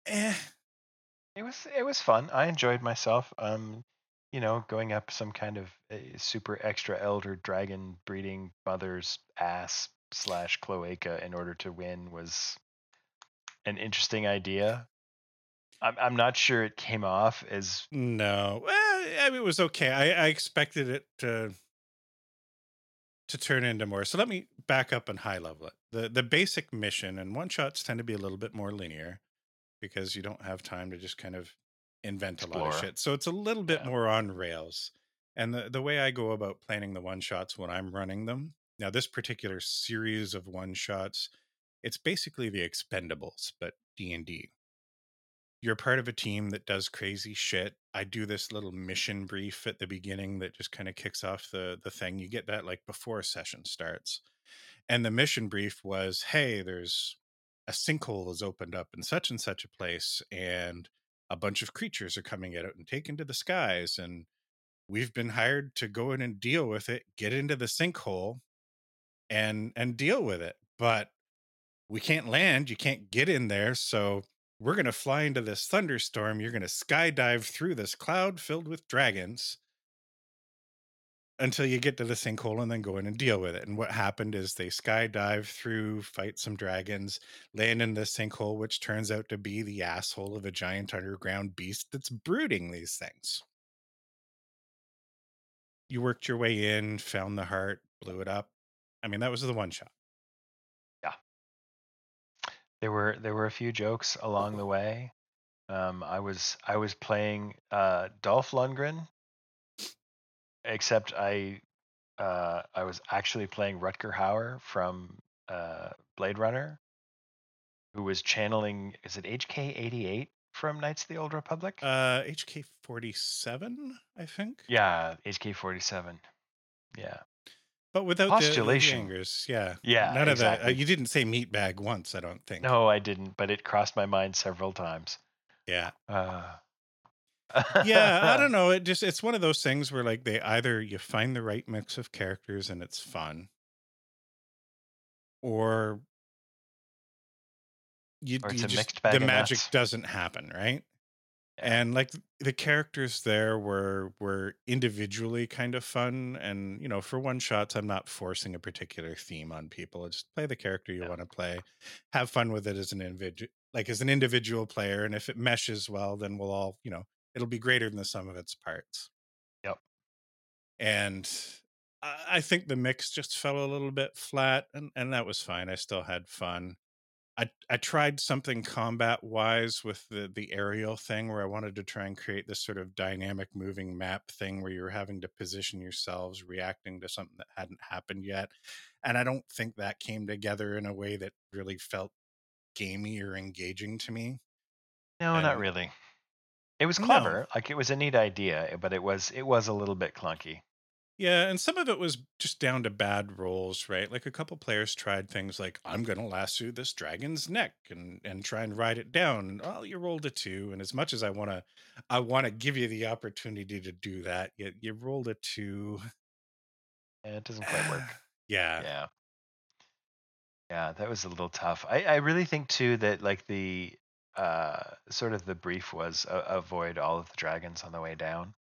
Eh, It was it was fun. I enjoyed myself. Um, you know, going up some kind of uh, super extra elder dragon breeding mother's ass slash cloaca in order to win was an interesting idea. I'm I'm not sure it came off as no. Well, I mean, it was okay. I, I expected it to to turn into more. So let me back up and high level it. The the basic mission and one shots tend to be a little bit more linear because you don't have time to just kind of invent a lot of shit. So it's a little bit Yeah. more on rails. And the the way I go about planning the one shots when I'm running them. Now this particular series of one shots, it's basically the expendables, but D&D you're part of a team that does crazy shit. I do this little mission brief at the beginning that just kind of kicks off the the thing. You get that like before a session starts. And the mission brief was, "Hey, there's a sinkhole has opened up in such and such a place and a bunch of creatures are coming out and taken to the skies and we've been hired to go in and deal with it, get into the sinkhole and and deal with it. But we can't land, you can't get in there, so we're going to fly into this thunderstorm. You're going to skydive through this cloud filled with dragons until you get to the sinkhole and then go in and deal with it. And what happened is they skydive through, fight some dragons, land in the sinkhole, which turns out to be the asshole of a giant underground beast that's brooding these things. You worked your way in, found the heart, blew it up. I mean, that was the one shot. Yeah. There were there were a few jokes along the way. Um, I was I was playing uh, Dolph Lundgren, except I uh, I was actually playing Rutger Hauer from uh, Blade Runner, who was channeling is it HK88 from Knights of the Old Republic? Uh, HK 47, I think. yeah, HK47. Yeah, But without the- the, Postulation. yeah. Yeah, None of that. Uh, you didn't say meatbag once, I don't think. no, I didn't, but it crossed my mind several times. Yeah. Uh, Yeah, I don't know. It just it's one of those things where like they either you find the right mix of characters and it's fun, or you, Or you just the magic nuts. doesn't happen, right? Yeah. and like the characters there were were individually kind of fun and you know for one shots i'm not forcing a particular theme on people just play the character you Yeah. want to play have fun with it as an individual like as an individual player and if it meshes well then we'll all you know it'll be greater than the sum of its parts Yep. and I think the mix just fell a little bit flat, and, and that was fine. I still had fun. I I tried something combat wise with the the aerial thing where I wanted to try and create this sort of dynamic moving map thing where you're having to position yourselves reacting to something that hadn't happened yet. And I don't think that came together in a way that really felt gamey or engaging to me. No, not really. It was No. clever. Like it was a neat idea, but it was it was a little bit clunky. Yeah, and some of it was just down to bad rolls, right? Like a couple players tried things like I'm going to lasso this dragon's neck and and try and ride it down. And oh, you rolled a 2 and as much as I want to I want to give you the opportunity to do that, you, you rolled a 2. Eh, It doesn't quite work. yeah. yeah yeah that was a little tough i i really think too that like the uh sort of the brief was uh, avoid all of the dragons on the way down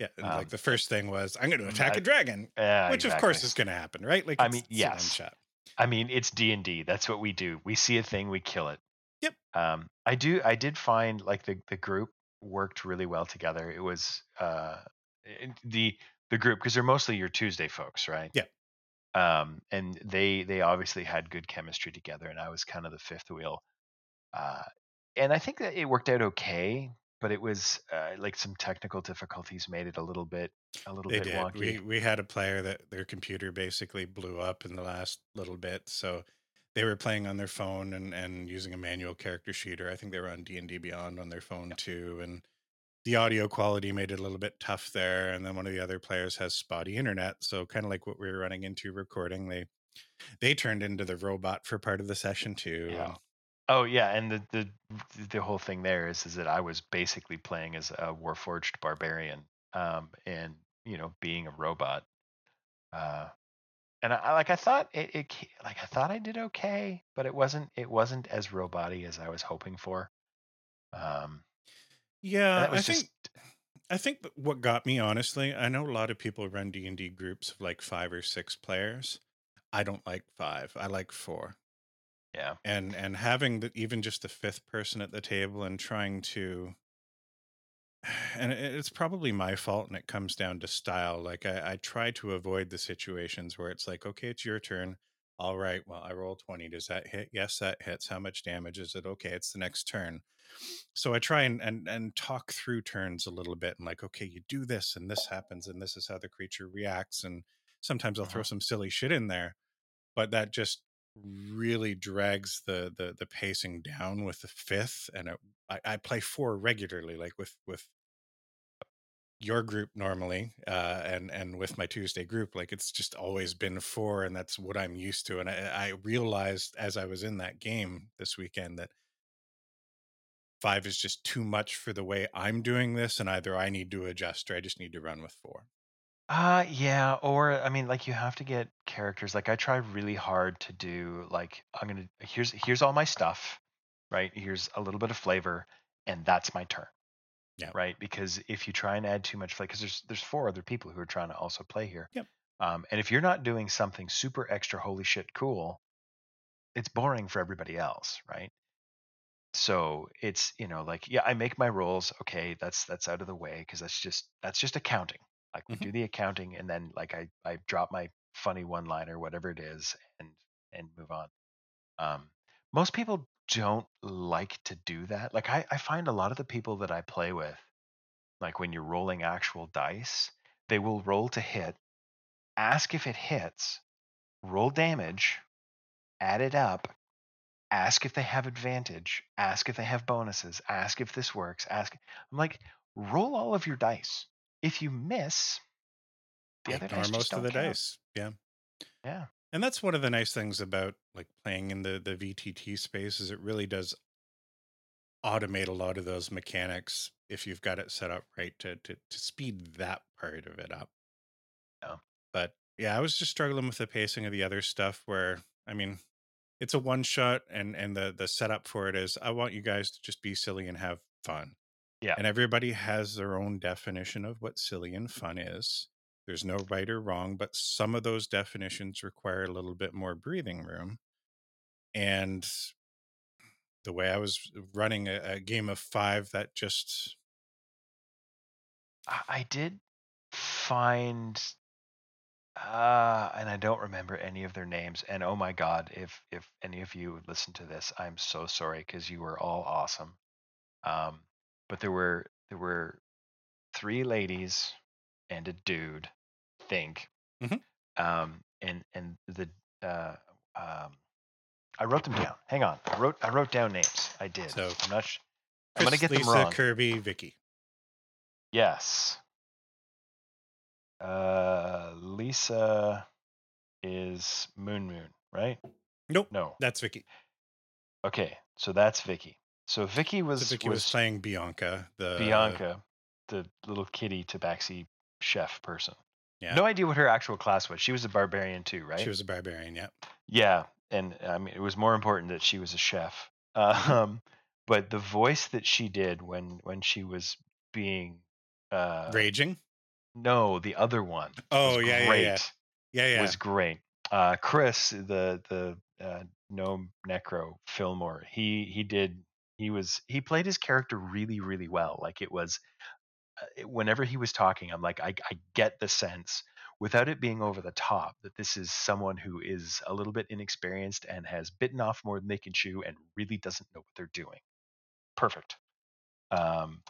Yeah, and Um, like the first thing was I'm going to attack I- a dragon, yeah which of course is going to happen, right? Like I mean, it's yes. i mean it's d&d that's what we do we see a thing we kill it Yep. um i do i did find like the the group worked really well together it was uh the the group because they're mostly your tuesday folks right Yeah. um and they they obviously had good chemistry together and i was kind of the fifth wheel uh and i think that it worked out okay but it was uh, like some technical difficulties made it a little bit a little They bit did. wonky We we had a player that their computer basically blew up in the last little bit, so they were playing on their phone and and using a manual character sheet, or I think they were on D and D Beyond on their phone too, and the audio quality made it a little bit tough there. And then one of the other players has spotty internet, so kind of like what we were running into recording, they they turned into the robot for part of the session too. Yeah. Oh yeah, and the the the whole thing there is is that I was basically playing as a warforged barbarian, um, and you know being a robot, uh, and I, like I thought it, it like I thought I did okay, but it wasn't it wasn't as roboty as I was hoping for. Um, yeah, I was think I think what got me honestly, I know a lot of people run D and D groups of like five or six players. I don't like five. I like four. Yeah And and having the, even just the fifth person at the table and trying to and it's probably my fault and it comes down to style. Like I, I try to avoid the situations where it's like, okay, it's your turn. All right, well, I roll 20. Does that hit? Yes, that hits. How much damage is it? Okay, it's the next turn. So I try and, and and talk through turns a little bit and like, okay, you do this and this happens and this is how the creature reacts. And sometimes I'll throw uh-huh. some silly shit in there, but that just really drags the the the pacing down with the fifth. And it, I, I play four regularly, like with with your group normally uh and and with my tuesday group like it's just always been four and that's what i'm used to and i, I realized as i was in that game this weekend that five is just too much for the way i'm doing this and either i need to adjust or i just need to run with four Uh yeah, or I mean like you have to get characters like I try really hard to do like I'm going to here's here's all my stuff, right? Here's a little bit of flavor and that's my turn. Yeah. Right? Because if you try and add too much flavor cuz there's there's four other people who are trying to also play here. Yep. Um and if you're not doing something super extra holy shit cool, it's boring for everybody else, right? So it's, you know, like yeah, I make my rolls, okay, that's that's out of the way cuz that's just that's just accounting like we Mhm. do the accounting and then like i i drop my funny one liner whatever it is and and move on. Um most people don't like to do that. Like i i find a lot of the people that i play with like when you're rolling actual dice they will roll to hit ask if it hits roll damage add it up ask if they have advantage ask if they have bonuses ask if this works ask i'm like roll all of your dice if you miss the other dice most of the count. dice yeah yeah and that's one of the nice things about like playing in the the vtt space is it really does automate a lot of those mechanics if you've got it set up right to to, to speed that part of it up Yeah. but yeah i was just struggling with the pacing of the other stuff where i mean it's a one shot and and the the setup for it is i want you guys to just be silly and have fun Yeah. And everybody has their own definition of what silly and fun is. There's no right or wrong, but some of those definitions require a little bit more breathing room. And the way I was running a, a game of five, that just I, did find uh and I don't remember any of their names and oh my god if if any of you listen to this I'm so sorry cuz you were all awesome um but there were there were three ladies and a dude I think Mhm. um and and the uh um I wrote them down hang on I wrote I wrote down names I did So, I'm not sh- I'm going to get Lisa, them wrong Kirby, Vicky. Yes. Uh, Lisa is Moon Moon, right? Nope, No. that's Vicky. Okay, so that's Vicky. So Vicky So was Vicky was, was playing Bianca, the Bianca, the little kitty tabaxi chef person. Yeah, No idea what her actual class was. She was a barbarian too, right? she was a barbarian. Yeah, Yeah, and I mean it was more important that she was a chef. Um, but the voice that she did when when she was being uh raging. no, the other one Oh yeah, yeah, great. yeah, yeah, yeah. was great. Uh, Chris, the the uh, gnome necro Fillmore, he he did he was he played his character really really well. Like it was uh, whenever he was talking, I'm like I I get the sense without it being over the top that this is someone who is a little bit inexperienced and has bitten off more than they can chew and really doesn't know what they're doing. Perfect. Um,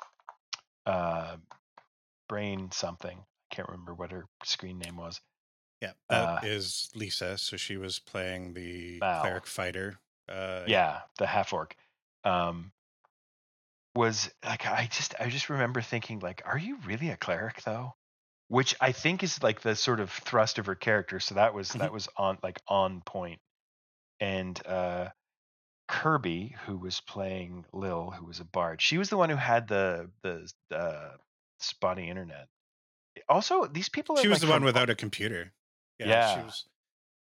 uh, brain something. I can't remember what her screen name was. yeah. That uh, is Lisa. So she was playing the cleric fighter. Uh, yeah, the half orc. Um, was like I just I just remember thinking like, are you really a cleric though? Which I think is like the sort of thrust of her character. So that was that was on like on point. And uh, Kirby, who was playing Lil, who was a bard, she was the one who had the the uh, spotty internet. Also, these people. Are she was like the one from- without a computer. Yeah, Yeah. she was.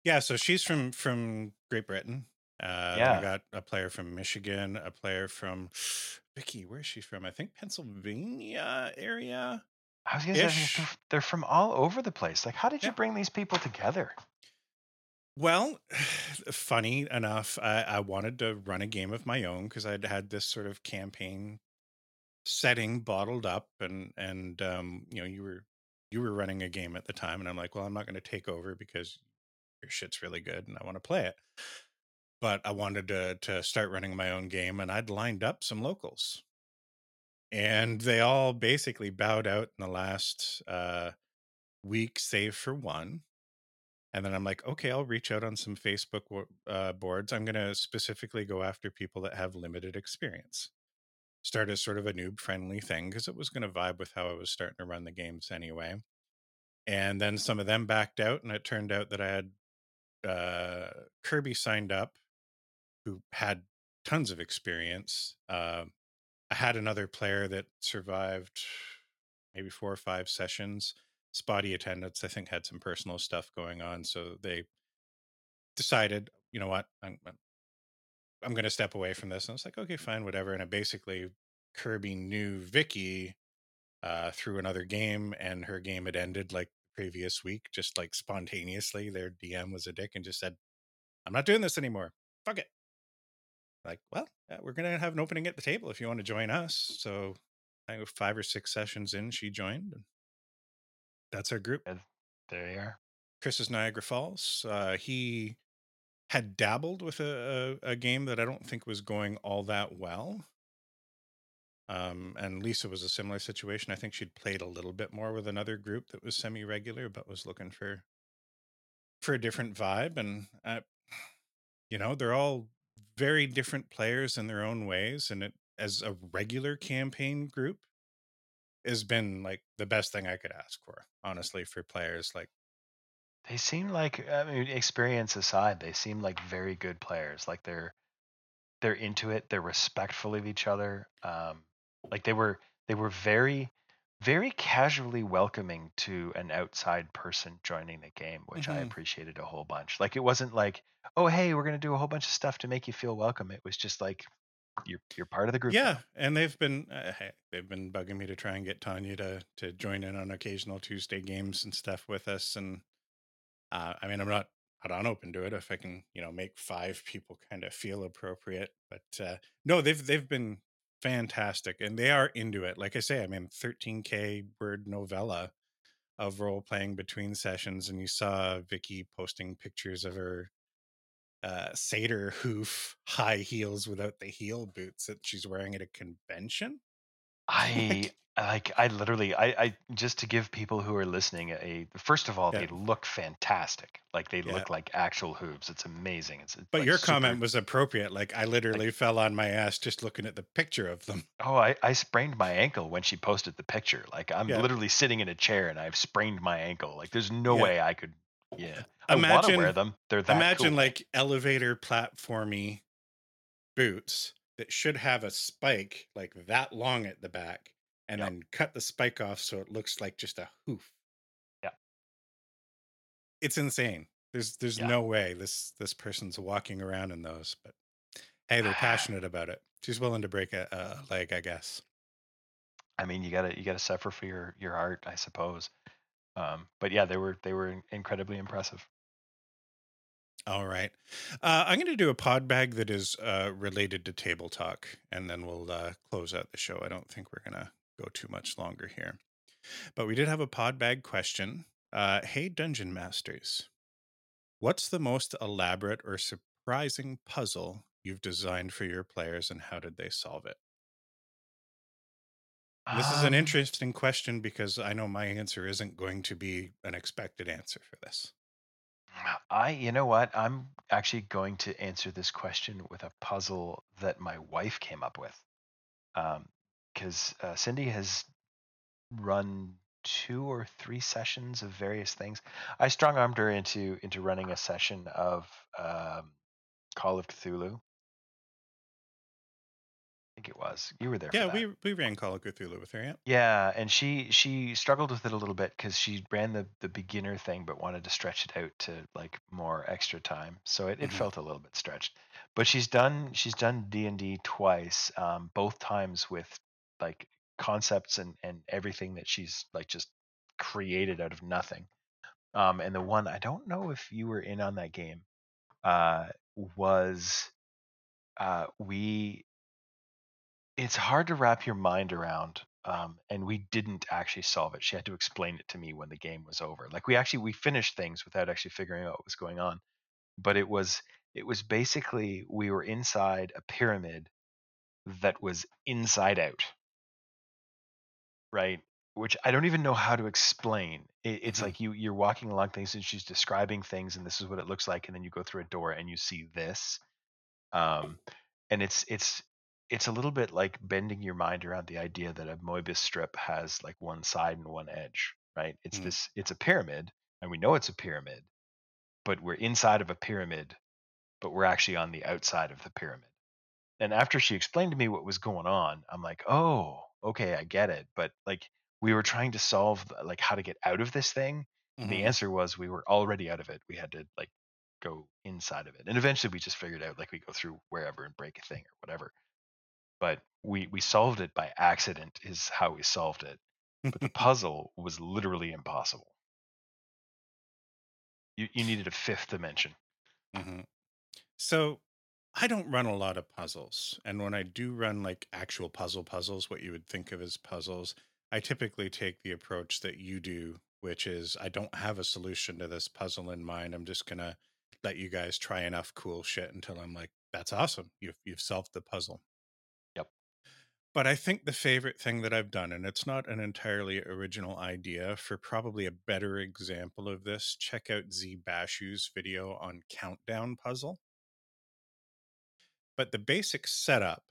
Yeah, so she's from from Great Britain. Uh, Yeah. I got a player from Michigan, a player from Vicky. Where's she from? I think Pennsylvania area. I was gonna say they're- from all over the place. Like, how did you bring these people together? Well, funny enough, I, I wanted to run a game of my own because I'd had this sort of campaign setting bottled up, and and um, you know you were you were running a game at the time, and I'm like, well, I'm not going to take over because your shit's really good, and I want to play it. But I wanted to to start running my own game, and I'd lined up some locals, and they all basically bowed out in the last uh, week, save for one. And then I'm like, okay, I'll reach out on some Facebook uh, boards. I'm going to specifically go after people that have limited experience. Start as sort of a noob friendly thing because it was going to vibe with how I was starting to run the games anyway. And then some of them backed out, and it turned out that I had uh, Kirby signed up, who had tons of experience. Uh, I had another player that survived maybe four or five sessions spotty attendance i think had some personal stuff going on so they decided you know what i'm, I'm going to step away from this and i was like okay fine whatever and i basically kirby knew vicky uh, through another game and her game had ended like previous week just like spontaneously their dm was a dick and just said i'm not doing this anymore fuck it like well yeah, we're going to have an opening at the table if you want to join us so I think five or six sessions in she joined that's our group There you are. Chris is Niagara Falls. Uh, he had dabbled with a, a, a game that I don't think was going all that well. Um, and Lisa was a similar situation. I think she'd played a little bit more with another group that was semi regular, but was looking for for a different vibe. And uh, you know, they're all very different players in their own ways. And it as a regular campaign group has been like the best thing I could ask for, honestly, for players like. They seem like I mean, experience aside, they seem like very good players. Like they're they're into it. They're respectful of each other. Um, like they were they were very very casually welcoming to an outside person joining the game, which I Mhm. appreciated a whole bunch. Like it wasn't like, oh hey, we're gonna do a whole bunch of stuff to make you feel welcome. It was just like, you're you're part of the group. Yeah, now. and they've been uh, hey, they've been bugging me to try and get Tanya to to join in on occasional Tuesday games and stuff with us. And uh, I mean, I'm not not open to it if I can, you know, make five people kind of feel appropriate. But uh, no, they've they've been fantastic, and they are into it. Like I say, I mean, 13k word novella of role playing between sessions, and you saw Vicky posting pictures of her uh satyr hoof high heels without the heel boots that she's wearing at a convention I like I literally I I just to give people who are listening a first of all Yeah. they look fantastic. Like they Yeah. look like actual hooves. It's amazing. It's, but like your super- comment was appropriate like i literally fell on my ass just looking at the picture of them Oh, I, I sprained my ankle when she posted the picture. Like I'm Yeah. literally sitting in a chair and I've sprained my ankle. Like there's no way I could. Yeah, I want to Imagine- wear them. They're that imagine cool. like elevator platformy boots that should have a spike like that long at the back and Yep. then cut the spike off so it looks like just a hoof Yeah. it's insane there's there's Yeah. no way this this person's walking around in those but hey they're passionate about it she's willing to break a, a leg i guess I mean, you gotta you gotta suffer for your your art, I suppose. Um, but yeah, they were they were incredibly impressive. All right. Uh, I'm going to do a pod bag that is uh, related to table talk, and then we'll uh, close out the show. I don't think we're going to go too much longer here. But we did have a pod bag question. Uh, hey, Dungeon Masters, what's the most elaborate or surprising puzzle you've designed for your players, and how did they solve it? This is an Um, interesting question because I know my answer isn't going to be an expected answer for this. I, you know what? I'm actually going to answer this question with a puzzle that my wife came up with. Because uh, Cindy has run two or three sessions of various things. I strong armed her into into running a session of um, Call of Cthulhu. I think it was. You were there. for Yeah, we we ran Call of Cthulhu with her. Yeah. Yeah, and she she struggled with it a little bit because she ran the the beginner thing, but wanted to stretch it out to like more extra time. So it, it Mhm. felt a little bit stretched. But she's done she's done D and D twice, um, both times with like concepts and and everything that she's like just created out of nothing. Um, and the one I don't know if you were in on that game, uh, was uh, we it's hard to wrap your mind around um, and we didn't actually solve it. She had to explain it to me when the game was over. Like we actually we finished things without actually figuring out what was going on but it was it was basically we were inside a pyramid that was inside out right which i don't even know how to explain it, it's Mhm. like you you're walking along things and she's describing things and this is what it looks like and then you go through a door and you see this um and it's it's it's a little bit like bending your mind around the idea that a Moebius strip has like one side and one edge, right? It's Mm. this it's a pyramid and we know it's a pyramid, but we're inside of a pyramid, but we're actually on the outside of the pyramid. And after she explained to me what was going on, I'm like, "Oh, okay, I get it." But like we were trying to solve like how to get out of this thing. and The answer was we were already out of it. We had to like go inside of it. And eventually we just figured out like we go through wherever and break a thing or whatever but we we solved it by accident is how we solved it but the puzzle was literally impossible you, you needed a fifth dimension hmm So I don't run a lot of puzzles. And when I do run like actual puzzle puzzles, what you would think of as puzzles, I typically take the approach that you do, which is I don't have a solution to this puzzle in mind. I'm just going to let you guys try enough cool shit until I'm like, that's awesome. You've, you've solved the puzzle. Yep. But I think the favorite thing that I've done, and it's not an entirely original idea, for probably a better example of this, check out Zee Bashew's video on Countdown Puzzle. But the basic setup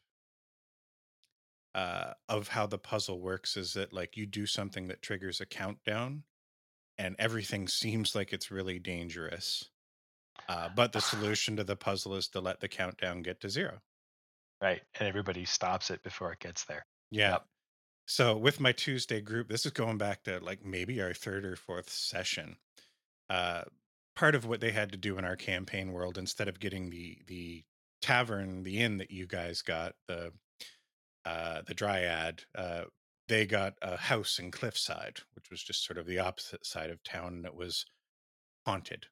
uh, of how the puzzle works is that, like, you do something that triggers a countdown, and everything seems like it's really dangerous. Uh, but the solution to the puzzle is to let the countdown get to zero. right and everybody stops it before it gets there Yeah. Yep. So with my Tuesday group, this is going back to like maybe our third or fourth session. Uh, part of what they had to do in our campaign world, instead of getting the the tavern, the inn that you guys got, the uh, the Dryad, uh, they got a house in Cliffside, which was just sort of the opposite side of town that was haunted.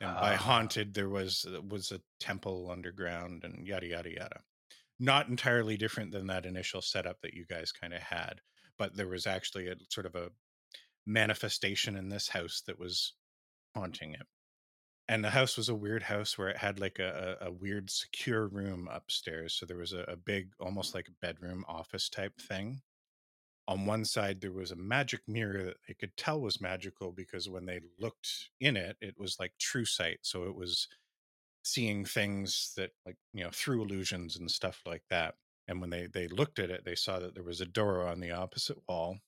And by Ah. haunted, there was uh, was a temple underground and yada yada yada. Not entirely different than that initial setup that you guys kind of had, but there was actually a sort of a manifestation in this house that was haunting it. And the house was a weird house where it had like a, a, weird secure room upstairs. So there was a, a big, almost like a bedroom office type thing. On one side, there was a magic mirror that they could tell was magical because when they looked in it, it was like true sight. So it was seeing things that like, you know, through illusions and stuff like that. And when they, they looked at it, they saw that there was a door on the opposite wall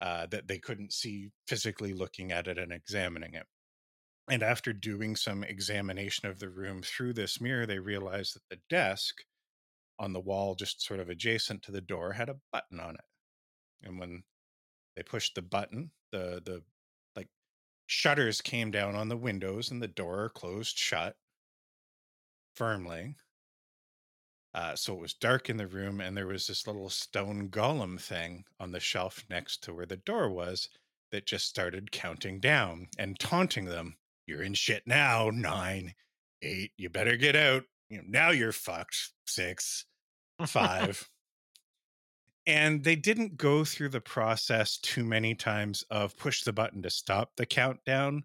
uh, that they couldn't see physically looking at it and examining it. And after doing some examination of the room through this mirror, they realized that the desk on the wall, just sort of adjacent to the door, had a button on it. And when they pushed the button, the the like shutters came down on the windows and the door closed shut firmly. Uh, so it was dark in the room, and there was this little stone golem thing on the shelf next to where the door was that just started counting down and taunting them. You're in shit now. Nine, eight. You better get out. You know, now you're fucked. Six, five. and they didn't go through the process too many times of push the button to stop the countdown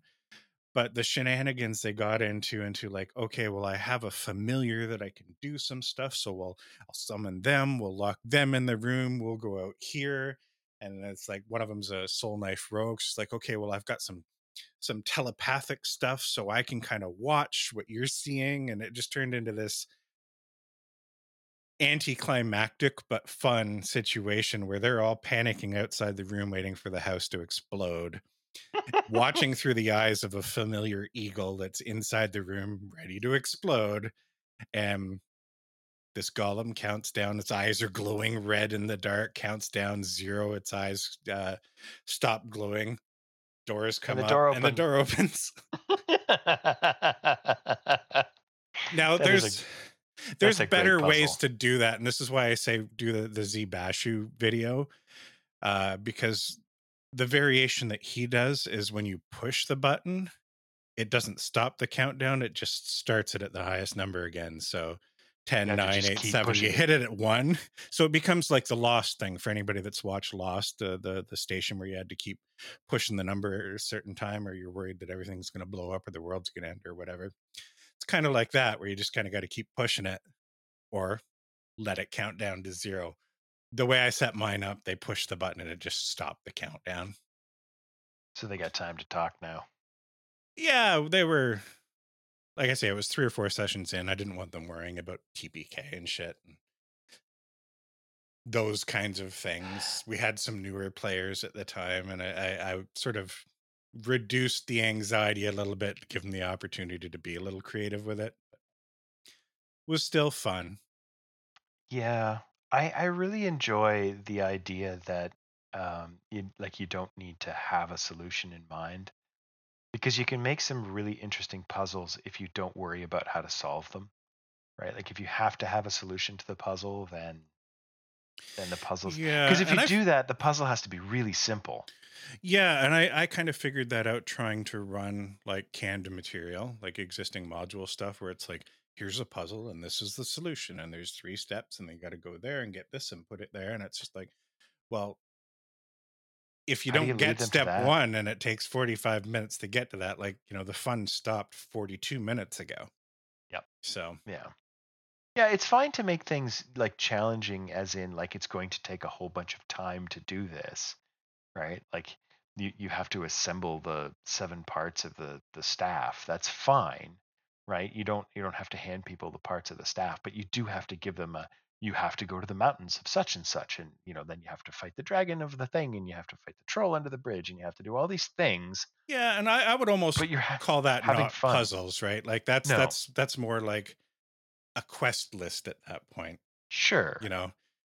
but the shenanigans they got into into like okay well i have a familiar that i can do some stuff so we'll i'll summon them we'll lock them in the room we'll go out here and it's like one of them's a soul knife rogue she's like okay well i've got some some telepathic stuff so i can kind of watch what you're seeing and it just turned into this anticlimactic but fun situation where they're all panicking outside the room waiting for the house to explode watching through the eyes of a familiar eagle that's inside the room ready to explode and this golem counts down its eyes are glowing red in the dark counts down zero its eyes uh, stop glowing doors come the up door and the door opens. now That there's a- there's better ways to do that and this is why i say do the the Zee Bashew video uh because the variation that he does is when you push the button it doesn't stop the countdown it just starts it at the highest number again. So 10 You 9 8 7 you hit it at 1 so it becomes like the lost thing for anybody that's watched lost uh, the the station where you had to keep pushing the number at a certain time or you're worried that everything's going to blow up or the world's going to end or whatever. It's kind of like that where you just kind of got to keep pushing it or let it count down to zero. The way i set mine up they pushed the button and it just stopped the countdown. So they got time to talk now. yeah they were like i say it was three or four sessions in i didn't want them worrying about tpk and shit and those kinds of things. We had some newer players at the time and i i, I sort of reduced the anxiety a little bit give them the opportunity to be a little creative with it. Was still fun. Yeah, I I really enjoy the idea that um you like you don't need to have a solution in mind because you can make some really interesting puzzles if you don't worry about how to solve them. Right? Like if you have to have a solution to the puzzle, then then the puzzles yeah because if you I do that, the puzzle has to be really simple. Yeah, and I, I kind of figured that out trying to run like canned material, like existing module stuff, where it's like, here's a puzzle and this is the solution, and there's three steps, and they got to go there and get this and put it there. And it's just like, well, if you How do don't you get step one and it takes 45 minutes to get to that, like, you know, the fun stopped 42 minutes ago. Yep. So, Yeah. Yeah, it's fine to make things like challenging as in like it's going to take a whole bunch of time to do this, right? Like you you have to assemble the seven parts of the the staff. That's fine, right? You don't you don't have to hand people the parts of the staff, but you do have to give them a you have to go to the mountains of such and such and you know then you have to fight the dragon of the thing and you have to fight the troll under the bridge and you have to do all these things, yeah, and I, I would almost but you're ha- call that not fun. puzzles, right? Like that's No. that's that's more like a quest list at that point. sure. you know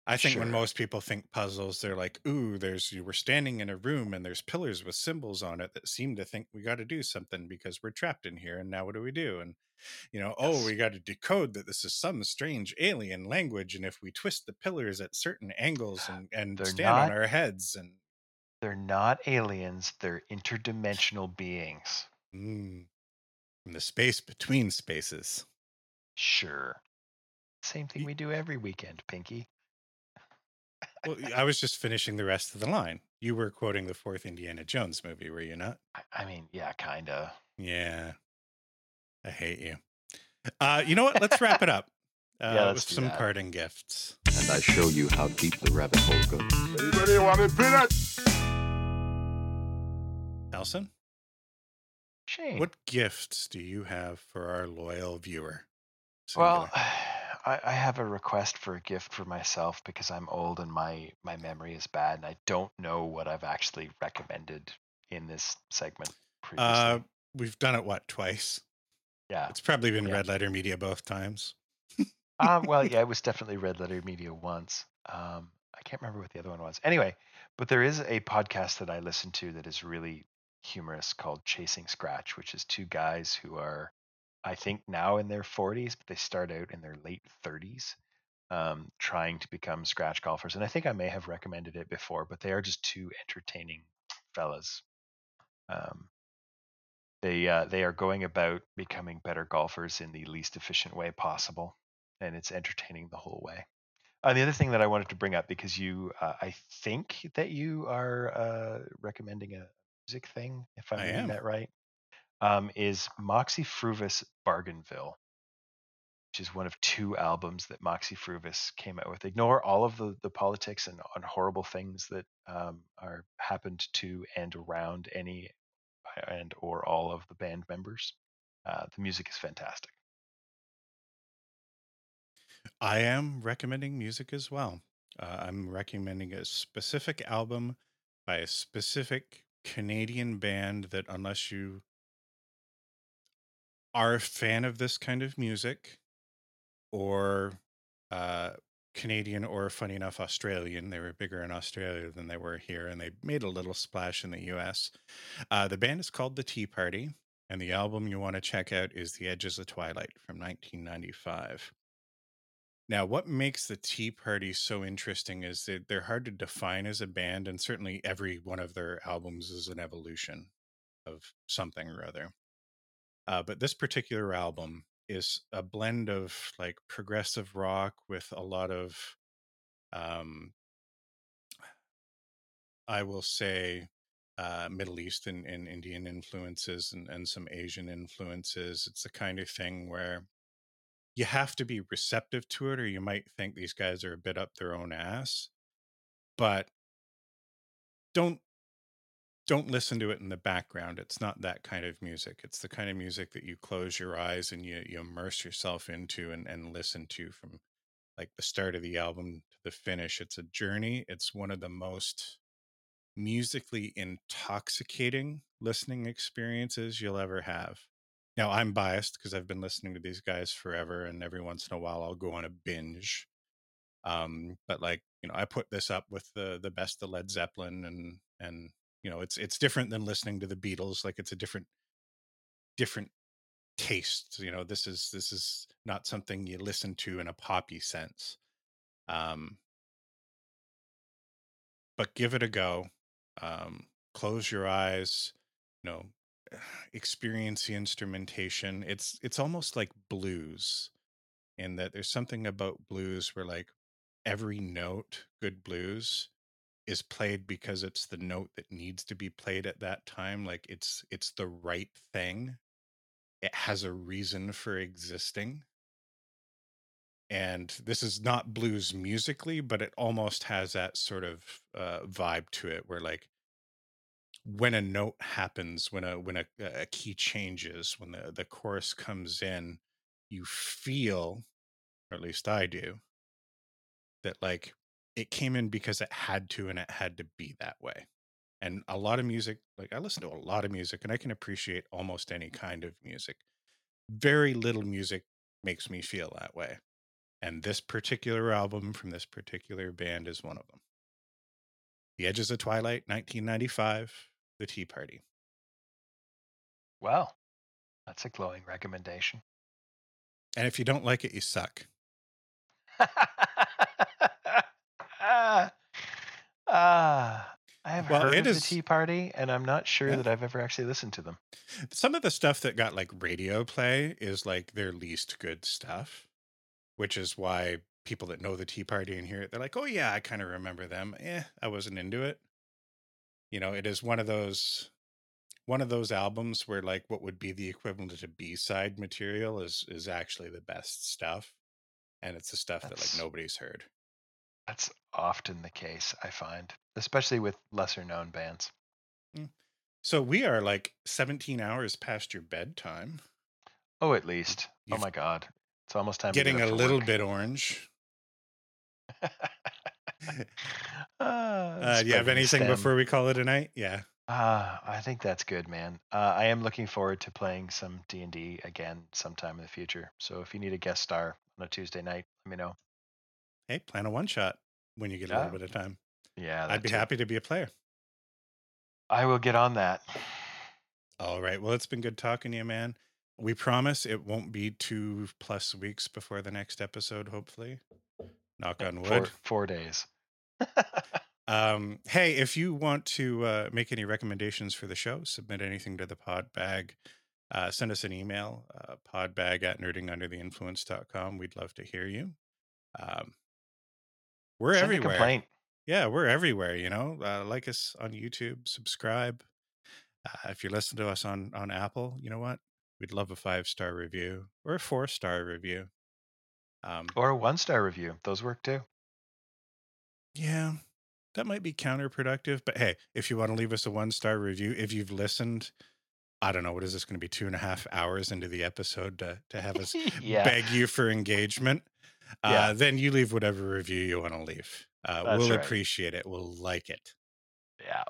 i think when most people think puzzles they're like ooh there's you we're standing in a room and there's pillars with symbols on it that seem to think we got to do something because we're trapped in here and now what do we do and you know, oh, we got to decode that this is some strange alien language, and if we twist the pillars at certain angles and and They're stand on our heads, and They're not aliens, they're interdimensional beings. mm, from the space between spaces. Sure. Same thing we do every weekend, Pinky. Well, I was just finishing the rest of the line. You were quoting the fourth Indiana Jones movie, were you not? I, I mean, yeah, kinda. Yeah. I hate you. Uh, you know what? Let's wrap it up uh, Yeah, with some that. parting gifts. and I show you how deep the rabbit hole goes. Anybody want a peanut? Telson, Shane. what gifts do you have for our loyal viewer? Well, I, I have a request for a gift for myself because I'm old and my my memory is bad, and I don't know what I've actually recommended in this segment previously. uh, we've done it what twice? Yeah. It's probably been Yeah. Red Letter Media both times. um, well, yeah, it was definitely Red Letter Media once. Um, I can't remember what the other one was. Anyway, but there is a podcast that I listen to that is really humorous called Chasing Scratch, which is two guys who are, I think, now in their 40s, but they start out in their late 30s, um, trying to become scratch golfers. And I think I may have recommended it before, but they are just two entertaining fellas. Um, they uh, they are going about becoming better golfers in the least efficient way possible and it's entertaining the whole way. Uh, the other thing that I wanted to bring up because you, uh, I think that you are uh, recommending a music thing, if I'm I reading am. that right, um, is Moxy Früvous Bargainville, which is one of two albums that Moxy Früvous came out with. Ignore all of the, the politics and, and horrible things that um, are happened to and around any and or all of the band members. Uh, the music is fantastic. I am recommending music as well. Uh, I'm recommending a specific album by a specific Canadian band that, unless you are a fan of this kind of music or uh, Canadian or, funny enough, Australian, they were bigger in Australia than they were here, and they made a little splash in the US. Uh, the band is called The Tea Party, and the album you want to check out is The Edges of Twilight from 1995. Now, what makes the Tea Party so interesting is that they're hard to define as a band, and certainly every one of their albums is an evolution of something or other. Uh, but this particular album is a blend of like progressive rock with a lot of, um, I will say, uh, Middle East and, and Indian influences and, and some Asian influences. It's the kind of thing where you have to be receptive to it or you might think these guys are a bit up their own ass but don't don't listen to it in the background it's not that kind of music it's the kind of music that you close your eyes and you, you immerse yourself into and, and listen to from like the start of the album to the finish it's a journey it's one of the most musically intoxicating listening experiences you'll ever have now I'm biased because I've been listening to these guys forever, and every once in a while I'll go on a binge. Um, but like you know, I put this up with the the best of Led Zeppelin, and and you know, it's it's different than listening to the Beatles. Like it's a different different taste. You know, this is this is not something you listen to in a poppy sense. Um, but give it a go. Um, close your eyes. You know, experience the instrumentation it's it's almost like blues in that there's something about blues where like every note good blues is played because it's the note that needs to be played at that time like it's it's the right thing. It has a reason for existing. And this is not blues musically but it almost has that sort of uh, vibe to it where like when a note happens when a when a, a key changes when the, the chorus comes in you feel or at least i do that like it came in because it had to and it had to be that way. And a lot of music like i listen to a lot of music and i can appreciate almost any kind of music. Very little music makes me feel that way and this particular album from this particular band is one of them. The edges of twilight 1995 the tea party. Well, that's a glowing recommendation. And if you don't like it, you suck. Ah, ah, I have Well, heard it of is- the Tea Party, and I'm not sure Yeah. that I've ever actually listened to them. Some of the stuff that got like radio play is like their least good stuff, which is why people that know the Tea Party and hear it, they're like, oh, yeah, I kind of remember them. Eh, I wasn't into it. You know, it is one of those. One of those albums where like what would be the equivalent to B-side material is is actually the best stuff. And it's the stuff that like nobody's heard. That's often the case, I find, especially with lesser known bands. So we are like 17 hours past your bedtime. Oh, at least. oh You've- my God. It's almost time Getting to a get for little work. bit orange. Ah, Uh, do you have anything stem. before we call it a night? Yeah. Ah, I think that's good, man. Uh, I am looking forward to playing some D and D again sometime in the future. So if you need a guest star on a Tuesday night, let me know. Hey, plan a one shot when you get a little bit of time. Yeah, I'd be too. happy to be a player. I will get on that. All right. Well, it's been good talking to you, man. We promise it won't be two plus weeks before the next episode, hopefully. Knock on Four, wood. four days. Um, hey, if you want to uh, make any recommendations for the show, submit anything to the pod bag. Uh, send us an email, uh, podbag at nerdingundertheinfluence.com. We'd love to hear you. Um, we're Send everywhere. Yeah, we're everywhere. You know, uh, like us on YouTube, subscribe. Uh, if you listen to us on on Apple, you know what? We'd love a five star review or a four star review. Um, Or a one star review. Those work too. yeah, that might be counterproductive. But hey, if you want to leave us a one star review, if you've listened, I don't know, what is this going to be? Two and a half hours into the episode to to have us yeah. beg you for engagement. Uh, Yeah. Then you leave whatever review you want to leave. Uh, we'll right. appreciate it. We'll like it. Yeah.